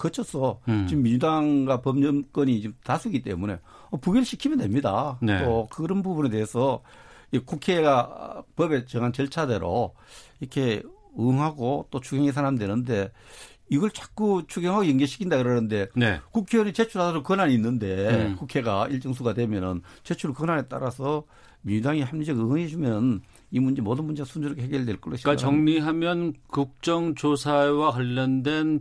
거쳐서 음. 지금 민주당과 법령권이 지금 다수기 때문에 어, 부결시키면 됩니다. 네. 또 그런 부분에 대해서 이 국회가 법에 정한 절차대로 이렇게 응하고 또 추경 예산하면 되는데 이걸 자꾸 추경하고 연계시킨다 그러는데 네. 국회의원이 제출하도록 권한이 있는데 음. 국회가 일정 수가 되면은 제출 권한에 따라서 민주당이 합리적 응해 주면 이 문제 모든 문제가 순조롭게 해결될 걸로 그러니까. 정리하면 국정조사와 관련된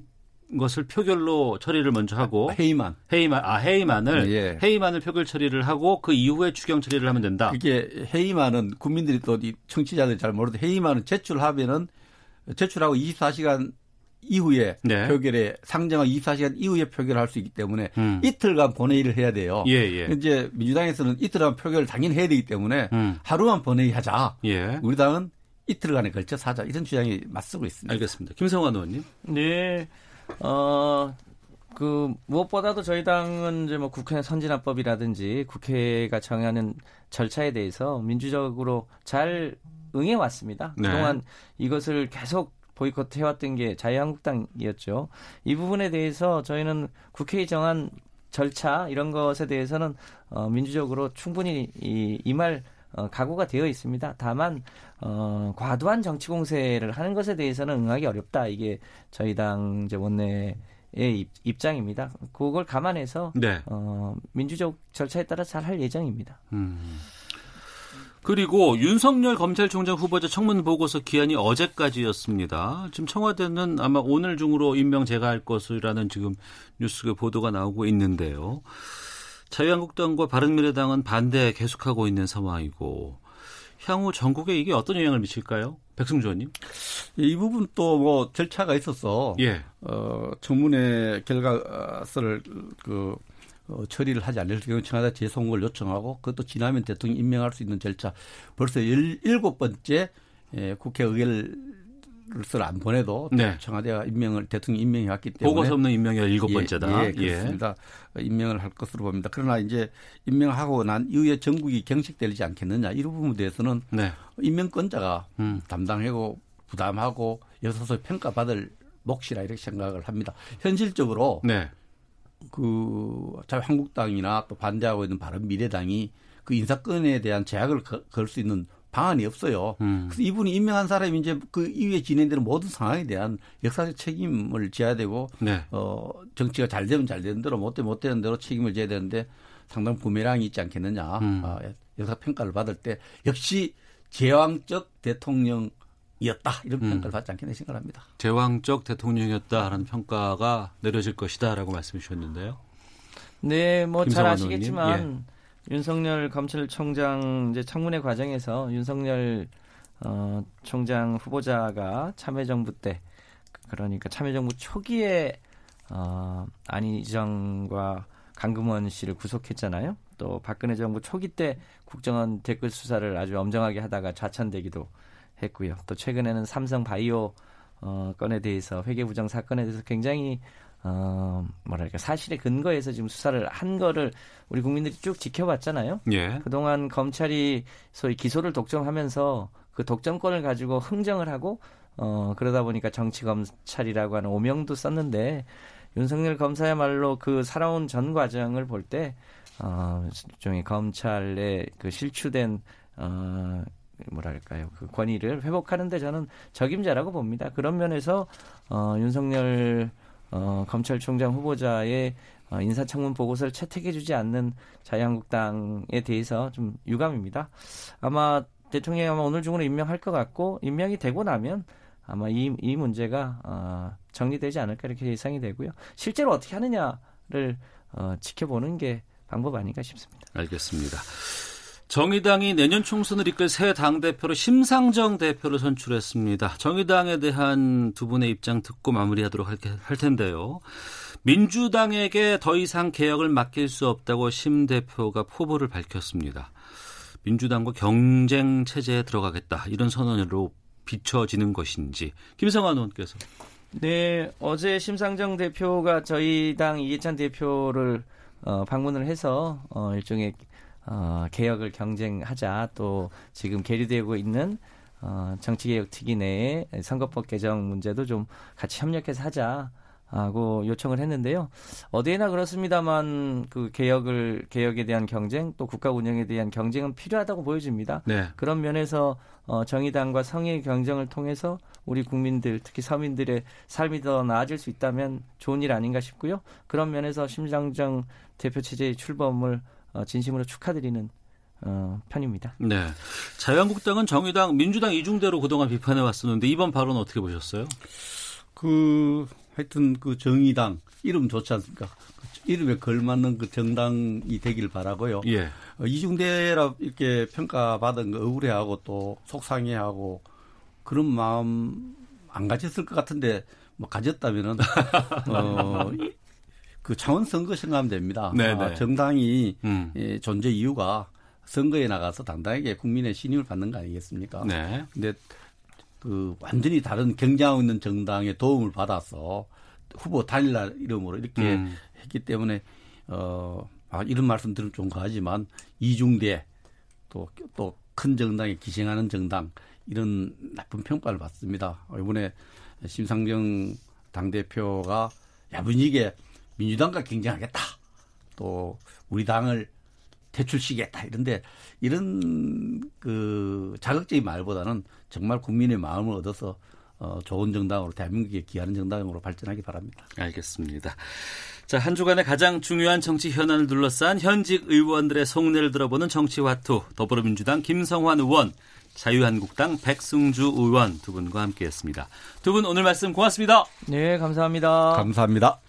것을 표결로 처리를 먼저 하고 회의만 회의만 아 회의만을 예. 회의만을 표결 처리를 하고 그 이후에 추경 처리를 하면 된다. 이게 회의만은 국민들이 또이 청취자들이 잘 모르도 회의만은 제출하면은 제출하고 24시간 이후에 네. 표결에 상정한 24시간 이후에 표결할 수 있기 때문에 음. 이틀간 본회의를 해야 돼요. 예, 예. 이제 민주당에서는 이틀간 표결을 당연히 해야 되기 때문에 음. 하루만 본회의 하자. 예. 우리 당은 이틀간에 걸쳐서 하자. 이런 주장이 맞서고 있습니다. 알겠습니다. 김성환 의원님. 네. 어, 그, 무엇보다도 저희 당은 이제 뭐 국회 선진화법이라든지 국회가 정하는 절차에 대해서 민주적으로 잘 응해 왔습니다. 네. 그동안 이것을 계속 보이콧 해왔던 게 자유한국당이었죠. 이 부분에 대해서 저희는 국회에 정한 절차 이런 것에 대해서는 어, 민주적으로 충분히 이, 임할 어, 각오가 되어 있습니다. 다만 어, 과도한 정치 공세를 하는 것에 대해서는 응하기 어렵다. 이게 저희 당 이제 원내의 입, 입장입니다. 그걸 감안해서 네. 어, 민주적 절차에 따라 잘 할 예정입니다. 음. 그리고 윤석열 검찰총장 후보자 청문 보고서 기한이 어제까지였습니다. 지금 청와대는 아마 오늘 중으로 임명 제거할 것이라는 지금 뉴스가 보도가 나오고 있는데요. 자유한국당과 바른미래당은 반대 계속하고 있는 상황이고 향후 전국에 이게 어떤 영향을 미칠까요? 백승주 의원님. 이 부분 또 뭐 절차가 있어서 예. 어, 청문회 결과서를 그 어, 처리를 하지 않을 경우 청와대 재송을 요청하고 그것도 지나면 대통령 임명할 수 있는 절차 벌써 17번째 예, 국회 의결 것을 안 보내도 네. 청와대가 임명을 대통령 임명해왔기 때문에 보고서 없는 임명이 일곱 번째다. 예, 예, 그렇습니다. 임명을 할 것으로 봅니다. 그러나 이제 임명하고 난 이후에 전국이 경직되지 않겠느냐 이런 부분에 대해서는 네. 임명권자가 음. 담당하고 부담하고 여서서 평가받을 몫이라 이렇게 생각을 합니다. 현실적으로 네. 그 자유한국당이나 또 반대하고 있는 바른미래당이 그 인사권에 대한 제약을 걸 수 있는 방안이 없어요. 음. 그래서 이분이 임명한 사람이 이제 그 이후에 진행되는 모든 상황에 대한 역사적 책임을 져야 되고 네. 어 정치가 잘 되면 잘 되는 대로 못 되면 못 되는 대로 책임을 져야 되는데 상당 부메랑이 있지 않겠느냐. 음. 아, 역사 평가를 받을 때 역시 제왕적 대통령 이었다 이런 음. 평가를 받지 않겠나 생각합니다. 제왕적 대통령이었다라는 평가가 내려질 것이다라고 말씀해 주셨는데요. 네, 뭐 잘 아시겠지만 의원님, 윤석열 검찰총장 이제 청문회 과정에서 윤석열 어, 총장 후보자가 참여정부 때 그러니까 참여정부 초기에 어, 안희정과 강금원 씨를 구속했잖아요. 또 박근혜 정부 초기 때 국정원 댓글 수사를 아주 엄정하게 하다가 좌천되기도 했고요. 또 최근에는 삼성 바이오 어, 건에 대해서 회계부정 사건에 대해서 굉장히 어, 뭐랄까 사실에 근거해서 지금 수사를 한 거를 우리 국민들이 쭉 지켜봤잖아요. 예. 그동안 검찰이 소위 기소를 독점하면서 그 독점권을 가지고 흥정을 하고 어 그러다 보니까 정치 검찰이라고 하는 오명도 썼는데 윤석열 검사야말로 그 살아온 전 과정을 볼 때 어, 일종의 검찰의 그 실추된 어 뭐랄까요 그 권위를 회복하는데 저는 적임자라고 봅니다. 그런 면에서 어 윤석열 어 검찰총장 후보자의 어, 인사청문 보고서를 채택해주지 않는 자유한국당에 대해서 좀 유감입니다. 아마 대통령이 아마 오늘 중으로 임명할 것 같고 임명이 되고 나면 아마 이, 이 문제가 어, 정리되지 않을까 이렇게 예상이 되고요. 실제로 어떻게 하느냐를 어, 지켜보는 게 방법 아닌가 싶습니다. 알겠습니다. 정의당이 내년 총선을 이끌 새 당대표로 심상정 대표를 선출했습니다. 정의당에 대한 두 분의 입장 듣고 마무리하도록 할, 할 텐데요. 민주당에게 더 이상 개혁을 맡길 수 없다고 심 대표가 포부를 밝혔습니다. 민주당과 경쟁 체제에 들어가겠다 이런 선언으로 비춰지는 것인지 김성환 의원께서 네 어제 심상정 대표가 저희 당 이해찬 대표를 어, 방문을 해서 어, 일종의 어, 개혁을 경쟁하자 또 지금 계류되고 있는 어, 정치개혁 특위 내에 선거법 개정 문제도 좀 같이 협력해서 하자. 하고 요청을 했는데요. 어디에나 그렇습니다만 그 개혁을 개혁에 대한 경쟁 또 국가 운영에 대한 경쟁은 필요하다고 보여집니다. 네. 그런 면에서 어, 정의당과 성의 경쟁을 통해서 우리 국민들 특히 서민들의 삶이 더 나아질 수 있다면 좋은 일 아닌가 싶고요. 그런 면에서 심상정 대표 체제의 출범을 어, 진심으로 축하드리는 어, 편입니다. 네. 자유한국당은 정의당, 민주당 이중대로 그동안 비판해 왔었는데 이번 발언 어떻게 보셨어요? 그 하여튼 그 정의당 이름 좋지 않습니까? 그 이름에 걸맞는 그 정당이 되길 바라고요. 예. 어, 이중대라 이렇게 평가받은 거 억울해하고 또 속상해하고 그런 마음 안 가졌을 것 같은데 뭐 가졌다면은 어 그 창원 선거 생각하면 됩니다. 네네. 아, 정당이 음. 예, 존재 이유가 선거에 나가서 당당하게 국민의 신임을 받는 거 아니겠습니까? 네. 근데 그 완전히 다른 경쟁하고 있는 정당의 도움을 받아서 후보 단일화 이름으로 이렇게 음. 했기 때문에 어 아, 이런 말씀 들으면 좀 가하지만 이중대 또 또 큰 정당에 기생하는 정당 이런 나쁜 평가를 받습니다. 이번에 심상정 당 대표가 야분이게 민주당과 경쟁하겠다. 또 우리 당을 퇴출시겠다 이런데 이런 그 자극적인 말보다는 정말 국민의 마음을 얻어서 어, 좋은 정당으로 대한민국에 기하는 정당으로 발전하기 바랍니다. 알겠습니다. 자, 한 주간의 가장 중요한 정치 현안을 둘러싼 현직 의원들의 속내를 들어보는 정치화투 더불어민주당 김성환 의원, 자유한국당 백승주 의원 두 분과 함께했습니다. 두 분 오늘 말씀 고맙습니다. 네, 감사합니다. 감사합니다.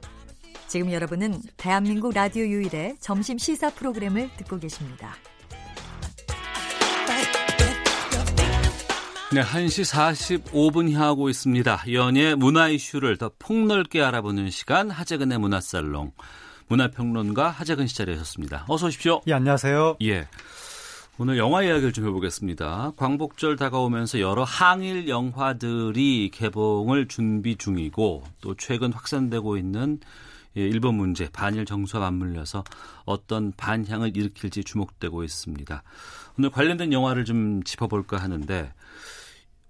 지금 여러분은 대한민국 라디오 유일의 점심 시사 프로그램을 듣고 계십니다. 네, 1시 45분 향하고 있습니다. 연예 문화 이슈를 더 폭넓게 알아보는 시간 하재근의 문화살롱. 문화평론가 하재근 씨 자리하셨습니다. 어서 오십시오. 예, 안녕하세요. 예. 오늘 영화 이야기를 좀 해보겠습니다. 광복절 다가오면서 여러 항일 영화들이 개봉을 준비 중이고 또 최근 확산되고 있는 예, 일본 문제, 반일 정서와 맞물려서 어떤 반향을 일으킬지 주목되고 있습니다. 오늘 관련된 영화를 좀 짚어볼까 하는데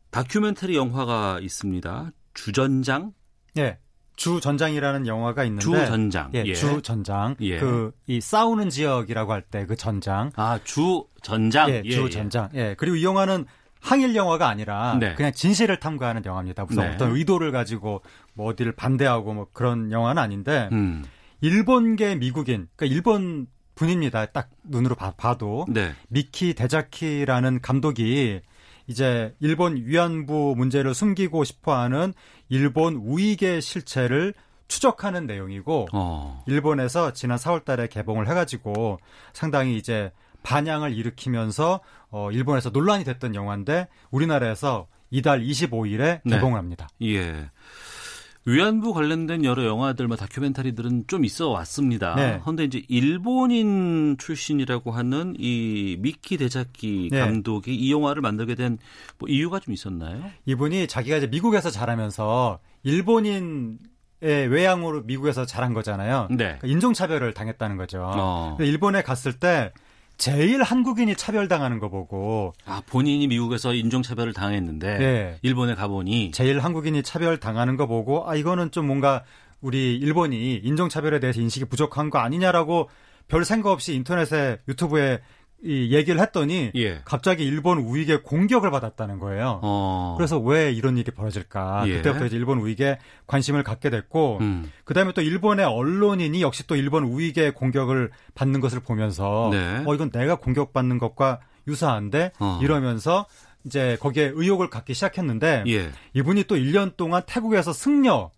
다큐멘터리 영화가 있습니다. 주전장? 예. 주전장이라는 영화가 있는데 주전장. 예, 예. 주전장. 예. 그이 싸우는 지역이라고 할 때 그 전장. 아, 주전장. 예, 주전장. 예. 그리고 이 영화는 항일 영화가 아니라 네. 그냥 진실을 탐구하는 영화입니다. 무슨 네. 어떤 의도를 가지고 뭐 어디를 반대하고 뭐 그런 영화는 아닌데 음. 일본계 미국인, 그러니까 일본 분입니다. 딱 눈으로 봐, 도 네. 미키 데자키라는 감독이 이제 일본 위안부 문제를 숨기고 싶어하는 일본 우익의 실체를 추적하는 내용이고 어. 일본에서 지난 4월달에 개봉을 해가지고 상당히 이제 반향을 일으키면서 어 일본에서 논란이 됐던 영화인데 우리나라에서 이달 25일에 네. 개봉을 합니다. 예. 위안부 관련된 여러 영화들, 뭐 다큐멘터리들은 좀 있어 왔습니다. 네. 그런데 이제 일본인 출신이라고 하는 이 미키 데자키 네. 감독이 이 영화를 만들게 된 뭐 이유가 좀 있었나요? 이분이 자기가 이제 미국에서 자라면서 일본인 의 외향으로 미국에서 자란 거잖아요. 네. 그러니까 인종차별을 당했다는 거죠. 어. 일본에 갔을 때 제일 한국인이 차별당하는 거 보고 아, 본인이 미국에서 인종 차별을 당했는데 네. 일본에 가보니 제일 한국인이 차별당하는 거 보고 아 이거는 좀 뭔가 우리 일본이 인종 차별에 대해서 인식이 부족한 거 아니냐라고 별 생각 없이 인터넷에 유튜브에 이 얘기를 했더니 예. 갑자기 일본 우익에 공격을 받았다는 거예요. 어. 그래서 왜 이런 일이 벌어질까? 예. 그때부터 이제 일본 우익에 관심을 갖게 됐고, 음. 그다음에 또 일본의 언론인이 역시 또 일본 우익의 공격을 받는 것을 보면서, 네. 어 이건 내가 공격받는 것과 유사한데 어. 이러면서 이제 거기에 의욕을 갖기 시작했는데 예. 이분이 또 1년 동안 태국에서 승려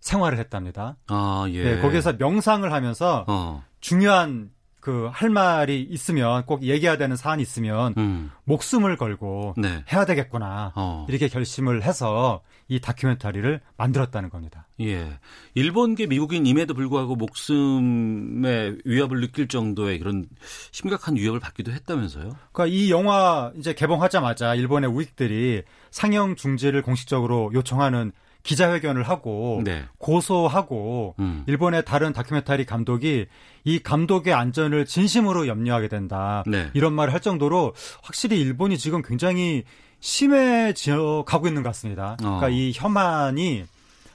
생활을 했답니다. 아, 예. 네, 거기에서 명상을 하면서 어. 중요한 그 할 말이 있으면 꼭 얘기해야 되는 사안이 있으면 음. 목숨을 걸고 네. 해야 되겠구나 어. 이렇게 결심을 해서 이 다큐멘터리를 만들었다는 겁니다. 예. 일본계 미국인임에도 불구하고 목숨의 위협을 느낄 정도의 그런 심각한 위협을 받기도 했다면서요? 그러니까 이 영화 이제 개봉하자마자 일본의 우익들이 상영 중지를 공식적으로 요청하는 기자회견을 하고 네. 고소하고 음. 일본의 다른 다큐멘터리 감독이 이 감독의 안전을 진심으로 염려하게 된다. 네. 이런 말을 할 정도로 확실히 일본이 지금 굉장히 심해져 가고 있는 것 같습니다. 그러니까 어. 이 혐한이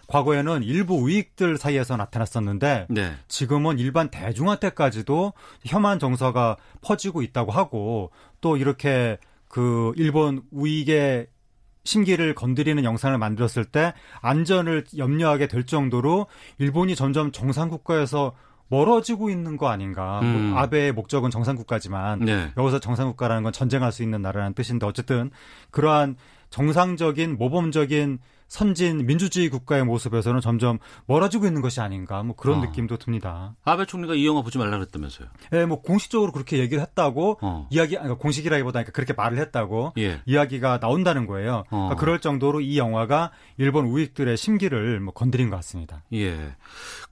과거에는 일부 우익들 사이에서 나타났었는데 네. 지금은 일반 대중한테까지도 혐한 정서가 퍼지고 있다고 하고 또 이렇게 그 일본 우익의 심기를 건드리는 영상을 만들었을 때 안전을 염려하게 될 정도로 일본이 점점 정상 국가에서 멀어지고 있는 거 아닌가. 뭐 음. 아베의 목적은 정상국가지만 네. 여기서 정상국가라는 건 전쟁할 수 있는 나라라는 뜻인데 어쨌든 그러한 정상적인 모범적인 선진 민주주의 국가의 모습에서는 점점 멀어지고 있는 것이 아닌가 뭐 그런 어. 느낌도 듭니다. 아베 총리가 이 영화 보지 말라 그랬다면서요? 예, 뭐 공식적으로 그렇게 얘기를 했다고 어. 이야기 그러니까 공식이라기보다 그렇게 말을 했다고 예. 이야기가 나온다는 거예요. 어. 그러니까 그럴 정도로 이 영화가 일본 우익들의 심기를 뭐 건드린 것 같습니다. 예.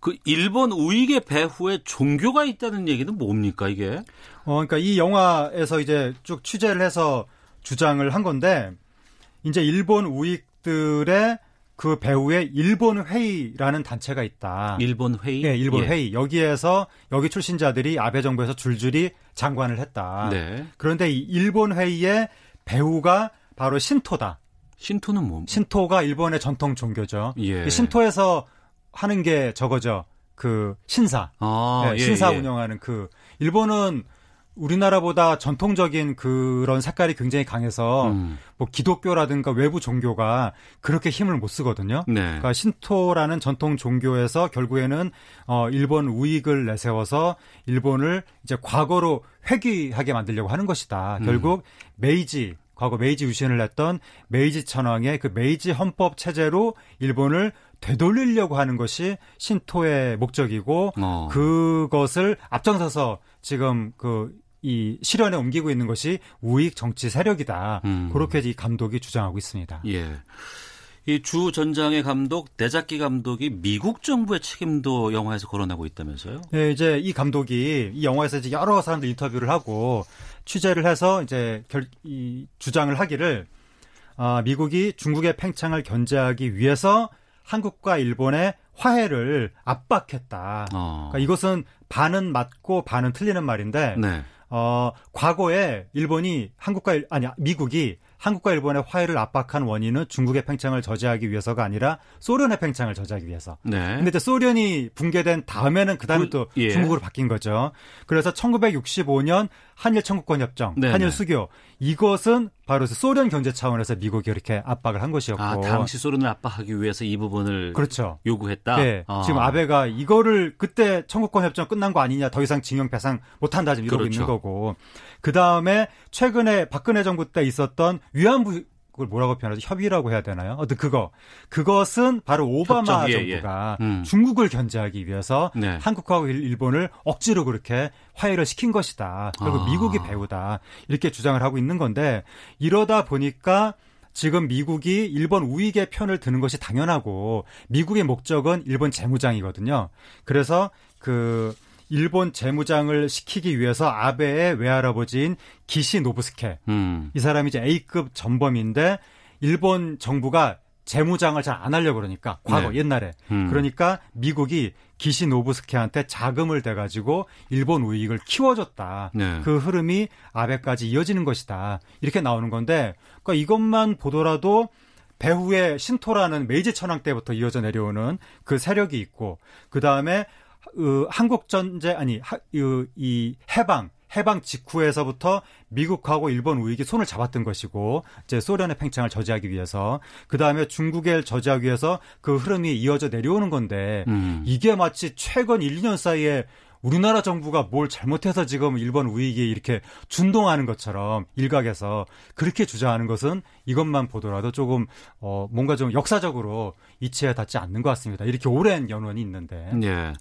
그 일본 우익의 배후에 종교가 있다는 얘기는 뭡니까 이게? 어, 그러니까 이 영화에서 이제 쭉 취재를 해서 주장을 한 건데 이제 일본 우익 들의 그 배후에 일본 회의라는 단체가 있다. 일본 회의? 네, 일본 예. 회의. 여기에서 여기 출신자들이 아베 정부에서 줄줄이 장관을 했다. 네. 그런데 이 일본 회의의 배후가 바로 신토다. 신토는 뭐? 신토가 일본의 전통 종교죠. 예. 이 신토에서 하는 게 저거죠. 그 신사. 아, 네, 예, 신사 예. 운영하는 그 일본은 우리나라보다 전통적인 그런 색깔이 굉장히 강해서 음. 뭐 기독교라든가 외부 종교가 그렇게 힘을 못 쓰거든요. 네. 그러니까 신토라는 전통 종교에서 결국에는 어 일본 우익을 내세워서 일본을 이제 과거로 회귀하게 만들려고 하는 것이다. 음. 결국 메이지 과거 메이지 유신을 했던 메이지 천황의 그 메이지 헌법 체제로 일본을 되돌리려고 하는 것이 신토의 목적이고 어. 그것을 앞장서서 지금 그 이 실현에 옮기고 있는 것이 우익 정치 세력이다. 음. 그렇게 이 감독이 주장하고 있습니다. 예. 이 주 전장의 감독 대작기 감독이 미국 정부의 책임도 영화에서 거론하고 있다면서요? 예, 이제 이 감독이 이 영화에서 이제 여러 사람들 인터뷰를 하고 취재를 해서 이제 결, 이 주장을 하기를 아, 미국이 중국의 팽창을 견제하기 위해서 한국과 일본의 화해를 압박했다. 어. 그러니까 이것은 반은 맞고 반은 틀리는 말인데 네. 어, 과거에 일본이 한국과 일- 아니 미국이 한국과 일본의 화해를 압박한 원인은 중국의 팽창을 저지하기 위해서가 아니라 소련의 팽창을 저지하기 위해서. 네. 근데 이제 소련이 붕괴된 다음에는 그 다음에 그- 또 예. 중국으로 바뀐 거죠. 그래서 1965년 한일 청구권 협정, 네네. 한일 수교 이것은 바로 소련 경제 차원에서 미국이 이렇게 압박을 한 것이었고. 아, 당시 소련을 압박하기 위해서 이 부분을 그렇죠. 요구했다. 네. 아. 지금 아베가 이거를 그때 청구권 협정 끝난 거 아니냐, 더 이상 징용 배상 못 한다 지금 이러고 그렇죠. 있는 거고. 그 다음에 최근에 박근혜 정부 때 있었던 위안부 그걸 뭐라고 표현하죠? 협의라고 해야 되나요? 어떤 그거. 그것은 바로 오바마 협정, 예, 예. 정부가 음. 중국을 견제하기 위해서 네. 한국하고 일- 일본을 억지로 그렇게 화해를 시킨 것이다. 그리고 아. 미국이 배우다. 이렇게 주장을 하고 있는 건데 이러다 보니까 지금 미국이 일본 우익의 편을 드는 것이 당연하고 미국의 목적은 일본 재무장이거든요. 그래서 그 일본 재무장을 시키기 위해서 아베의 외할아버지인 기시 노부스케 음. 이 사람이 이제 A급 전범인데 일본 정부가 재무장을 잘 안 하려고 그러니까 과거 네. 옛날에 음. 그러니까 미국이 기시 노부스케한테 자금을 대 가지고 일본 우익을 키워줬다. 네. 그 흐름이 아베까지 이어지는 것이다. 이렇게 나오는 건데 그러니까 이것만 보더라도 배후에 신토라는 메이지 천황 때부터 이어져 내려오는 그 세력이 있고 그 다음에 어, 한국 전제 아니 하, 어, 이 해방 해방 직후에서부터 미국하고 일본 우익이 손을 잡았던 것이고 이제 소련의 팽창을 저지하기 위해서 그 다음에 중국을 저지하기 위해서 그 흐름이 이어져 내려오는 건데 음. 이게 마치 최근 1, 2년 사이에 우리나라 정부가 뭘 잘못해서 지금 일본 우익이 이렇게 준동하는 것처럼 일각에서 그렇게 주장하는 것은 이것만 보더라도 조금 어 뭔가 좀 역사적으로 이치에 닿지 않는 것 같습니다. 이렇게 오랜 연원이 있는데. 예.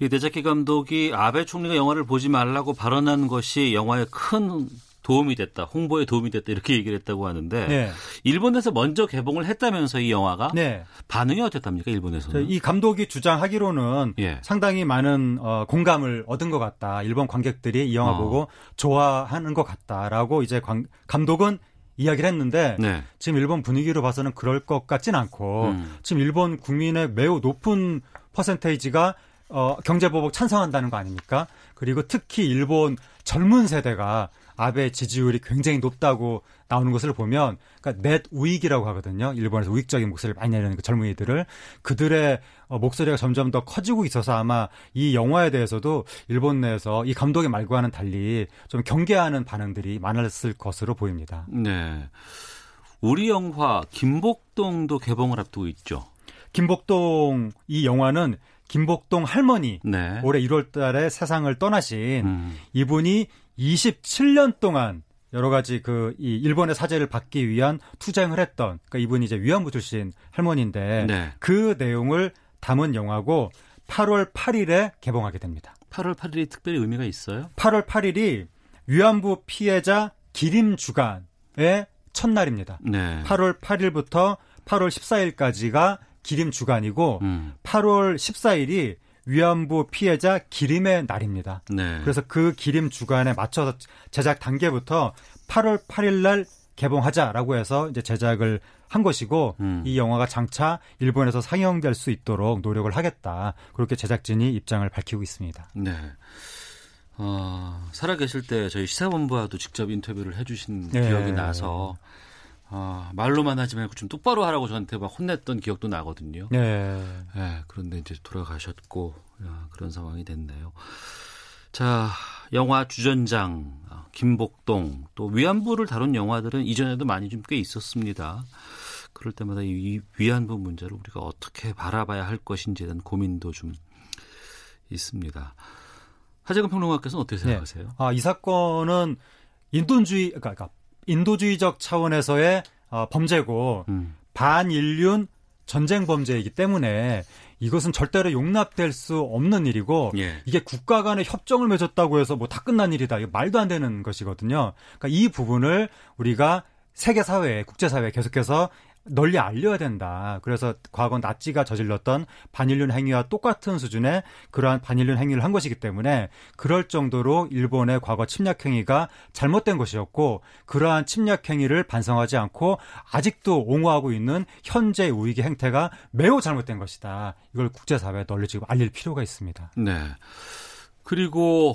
이 대자키 감독이 아베 총리가 영화를 보지 말라고 발언한 것이 영화에 큰 도움이 됐다, 홍보에 도움이 됐다 이렇게 얘기를 했다고 하는데 네. 일본에서 먼저 개봉을 했다면서 이 영화가 네. 반응이 어땠답니까 일본에서는? 이 감독이 주장하기로는 예. 상당히 많은 어, 공감을 얻은 것 같다. 일본 관객들이 이 영화 어. 보고 좋아하는 것 같다라고 이제 관- 감독은 이야기를 했는데 네. 지금 일본 분위기로 봐서는 그럴 것 같진 않고 음. 지금 일본 국민의 매우 높은 퍼센테이지가 어, 경제보복 찬성한다는 거 아닙니까? 그리고 특히 일본 젊은 세대가 아베 지지율이 굉장히 높다고 나오는 것을 보면, 그러니까 넷 우익이라고 하거든요. 일본에서 우익적인 목소리를 많이 내는 그 젊은이들을 그들의 어, 목소리가 점점 더 커지고 있어서 아마 이 영화에 대해서도 일본 내에서 이 감독의 말과는 달리 좀 경계하는 반응들이 많았을 것으로 보입니다. 네. 우리 영화 김복동도 개봉을 앞두고 있죠. 김복동 이 영화는 김복동 할머니 네. 올해 1월 달에 세상을 떠나신 음. 이분이 27년 동안 여러 가지 그 이 일본의 사죄를 받기 위한 투쟁을 했던 그러니까 이분이 이제 위안부 출신 할머니인데 네. 그 내용을 담은 영화고 8월 8일에 개봉하게 됩니다. 8월 8일이 특별히 의미가 있어요? 8월 8일이 위안부 피해자 기림 주간의 첫날입니다. 네. 8월 8일부터 8월 14일까지가 기림 주간이고 음. 8월 14일이 위안부 피해자 기림의 날입니다. 네. 그래서 그 기림 주간에 맞춰서 제작 단계부터 8월 8일 날 개봉하자라고 해서 이제 제작을 한 것이고 음. 이 영화가 장차 일본에서 상영될 수 있도록 노력을 하겠다. 그렇게 제작진이 입장을 밝히고 있습니다. 네. 어, 살아계실 때 저희 시사본부와도 직접 인터뷰를 해주신 네. 기억이 나서 아, 말로만 하지 말고 좀 똑바로 하라고 저한테 막 혼냈던 기억도 나거든요. 네. 네, 그런데 이제 돌아가셨고 야, 그런 상황이 됐네요. 자, 영화 주전장, 아, 김복동, 또 위안부를 다룬 영화들은 이전에도 많이 좀 꽤 있었습니다. 그럴 때마다 이 위안부 문제를 우리가 어떻게 바라봐야 할 것인지에 대한 고민도 좀 있습니다. 하재근 평론가께서는 어떻게 생각하세요? 네. 아, 이 사건은 인도주의, 그러니까 인도주의적 차원에서의 어, 범죄고 음. 반인륜 전쟁 범죄이기 때문에 이것은 절대로 용납될 수 없는 일이고 예. 이게 국가 간의 협정을 맺었다고 해서 뭐 다 끝난 일이다. 이거 말도 안 되는 것이거든요. 그러니까 이 부분을 우리가 세계 사회에 국제 사회에 계속해서 널리 알려야 된다. 그래서 과거 나치가 저질렀던 반인륜 행위와 똑같은 수준의 그러한 반인륜 행위를 한 것이기 때문에 그럴 정도로 일본의 과거 침략 행위가 잘못된 것이었고 그러한 침략 행위를 반성하지 않고 아직도 옹호하고 있는 현재 우익의 행태가 매우 잘못된 것이다. 이걸 국제사회에 널리 지금 알릴 필요가 있습니다. 네. 그리고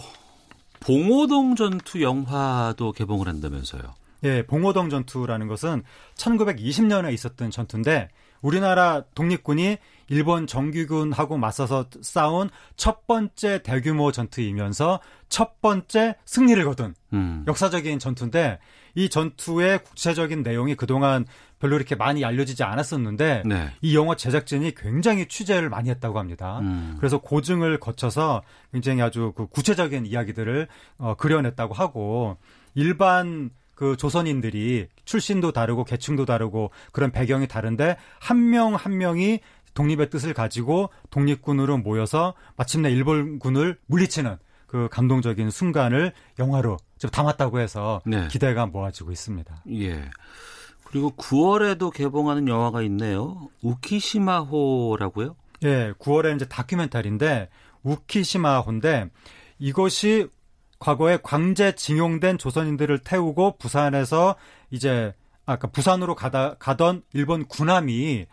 봉오동 전투 영화도 개봉을 한다면서요. 예, 봉오동 전투라는 것은 1920년에 있었던 전투인데 우리나라 독립군이 일본 정규군하고 맞서서 싸운 첫 번째 대규모 전투이면서 첫 번째 승리를 거둔 음. 역사적인 전투인데 이 전투의 구체적인 내용이 그동안 별로 이렇게 많이 알려지지 않았었는데 네. 이 영화 제작진이 굉장히 취재를 많이 했다고 합니다. 음. 그래서 고증을 거쳐서 굉장히 아주 그 구체적인 이야기들을 어, 그려냈다고 하고 일반 그 조선인들이 출신도 다르고 계층도 다르고 그런 배경이 다른데 한명한 명이 독립의 뜻을 가지고 독립군으로 모여서 마침내 일본군을 물리치는 그 감동적인 순간을 영화로 좀 담았다고 해서 네. 기대가 모아지고 있습니다. 예. 그리고 9월에도 개봉하는 영화가 있네요. 우키시마호라고요? 예, 9월에 이제 다큐멘터리인데 우키시마호인데 이것이 과거에 광제 징용된 조선인들을 태우고 부산에서 이제 아까 부산으로 가다 가던 일본 군함이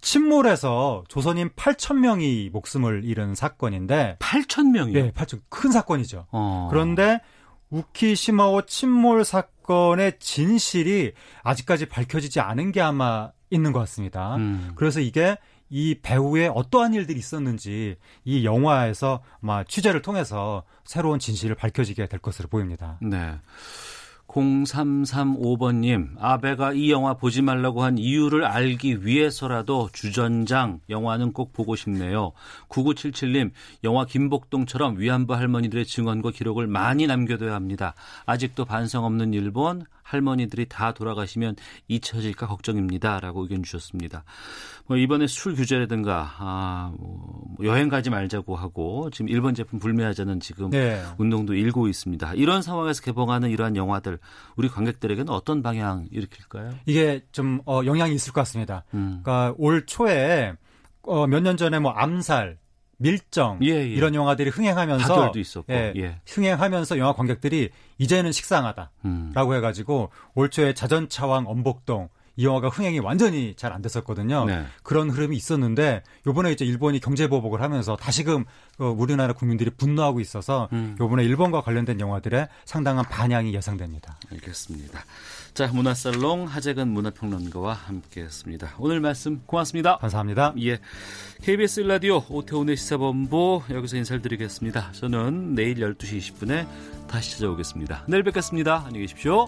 침몰해서 조선인 8천 명이 목숨을 잃은 사건인데 8천 명이요? 예, 8천 큰 사건이죠. 어. 그런데 우키시마호 침몰 사건의 진실이 아직까지 밝혀지지 않은 게 아마 있는 것 같습니다. 음. 그래서 이게 이 배우의 어떠한 일들이 있었는지 이 영화에서 아마 취재를 통해서 새로운 진실을 밝혀지게 될 것으로 보입니다. 네. 0335번님, 아베가 이 영화 보지 말라고 한 이유를 알기 위해서라도 주전장 영화는 꼭 보고 싶네요. 9977님, 영화 김복동처럼 위안부 할머니들의 증언과 기록을 많이 남겨둬야 합니다. 아직도 반성 없는 일본, 할머니들이 다 돌아가시면 잊혀질까 걱정입니다. 라고 의견 주셨습니다. 뭐 이번에 술 규제라든가, 아, 뭐 여행 가지 말자고 하고, 지금 일본 제품 불매하자는 지금 네. 운동도 일고 있습니다. 이런 상황에서 개봉하는 이러한 영화들, 우리 관객들에게는 어떤 방향 일으킬까요? 이게 좀 어, 영향이 있을 것 같습니다. 음. 그러니까 올 초에 어, 몇 년 전에 뭐 암살, 밀정 예, 예. 이런 영화들이 흥행하면서 파결도 있었고, 예, 예. 흥행하면서 영화 관객들이 이제는 식상하다라고 음. 해가지고 올 초에 자전차왕 엄복동 이 영화가 흥행이 완전히 잘 안 됐었거든요. 네. 그런 흐름이 있었는데 요번에 이제 일본이 경제 보복을 하면서 다시금 어, 우리나라 국민들이 분노하고 있어서 음. 요번에 일본과 관련된 영화들의 상당한 반향이 예상됩니다. 알겠습니다. 자, 문화살롱 하재근 문화평론가와 함께했습니다. 오늘 말씀 고맙습니다. 감사합니다. 예, KBS 라디오 오태훈의 시사본부 여기서 인사를 드리겠습니다. 저는 내일 12시 20분에 다시 찾아오겠습니다. 내일 뵙겠습니다. 안녕히 계십시오.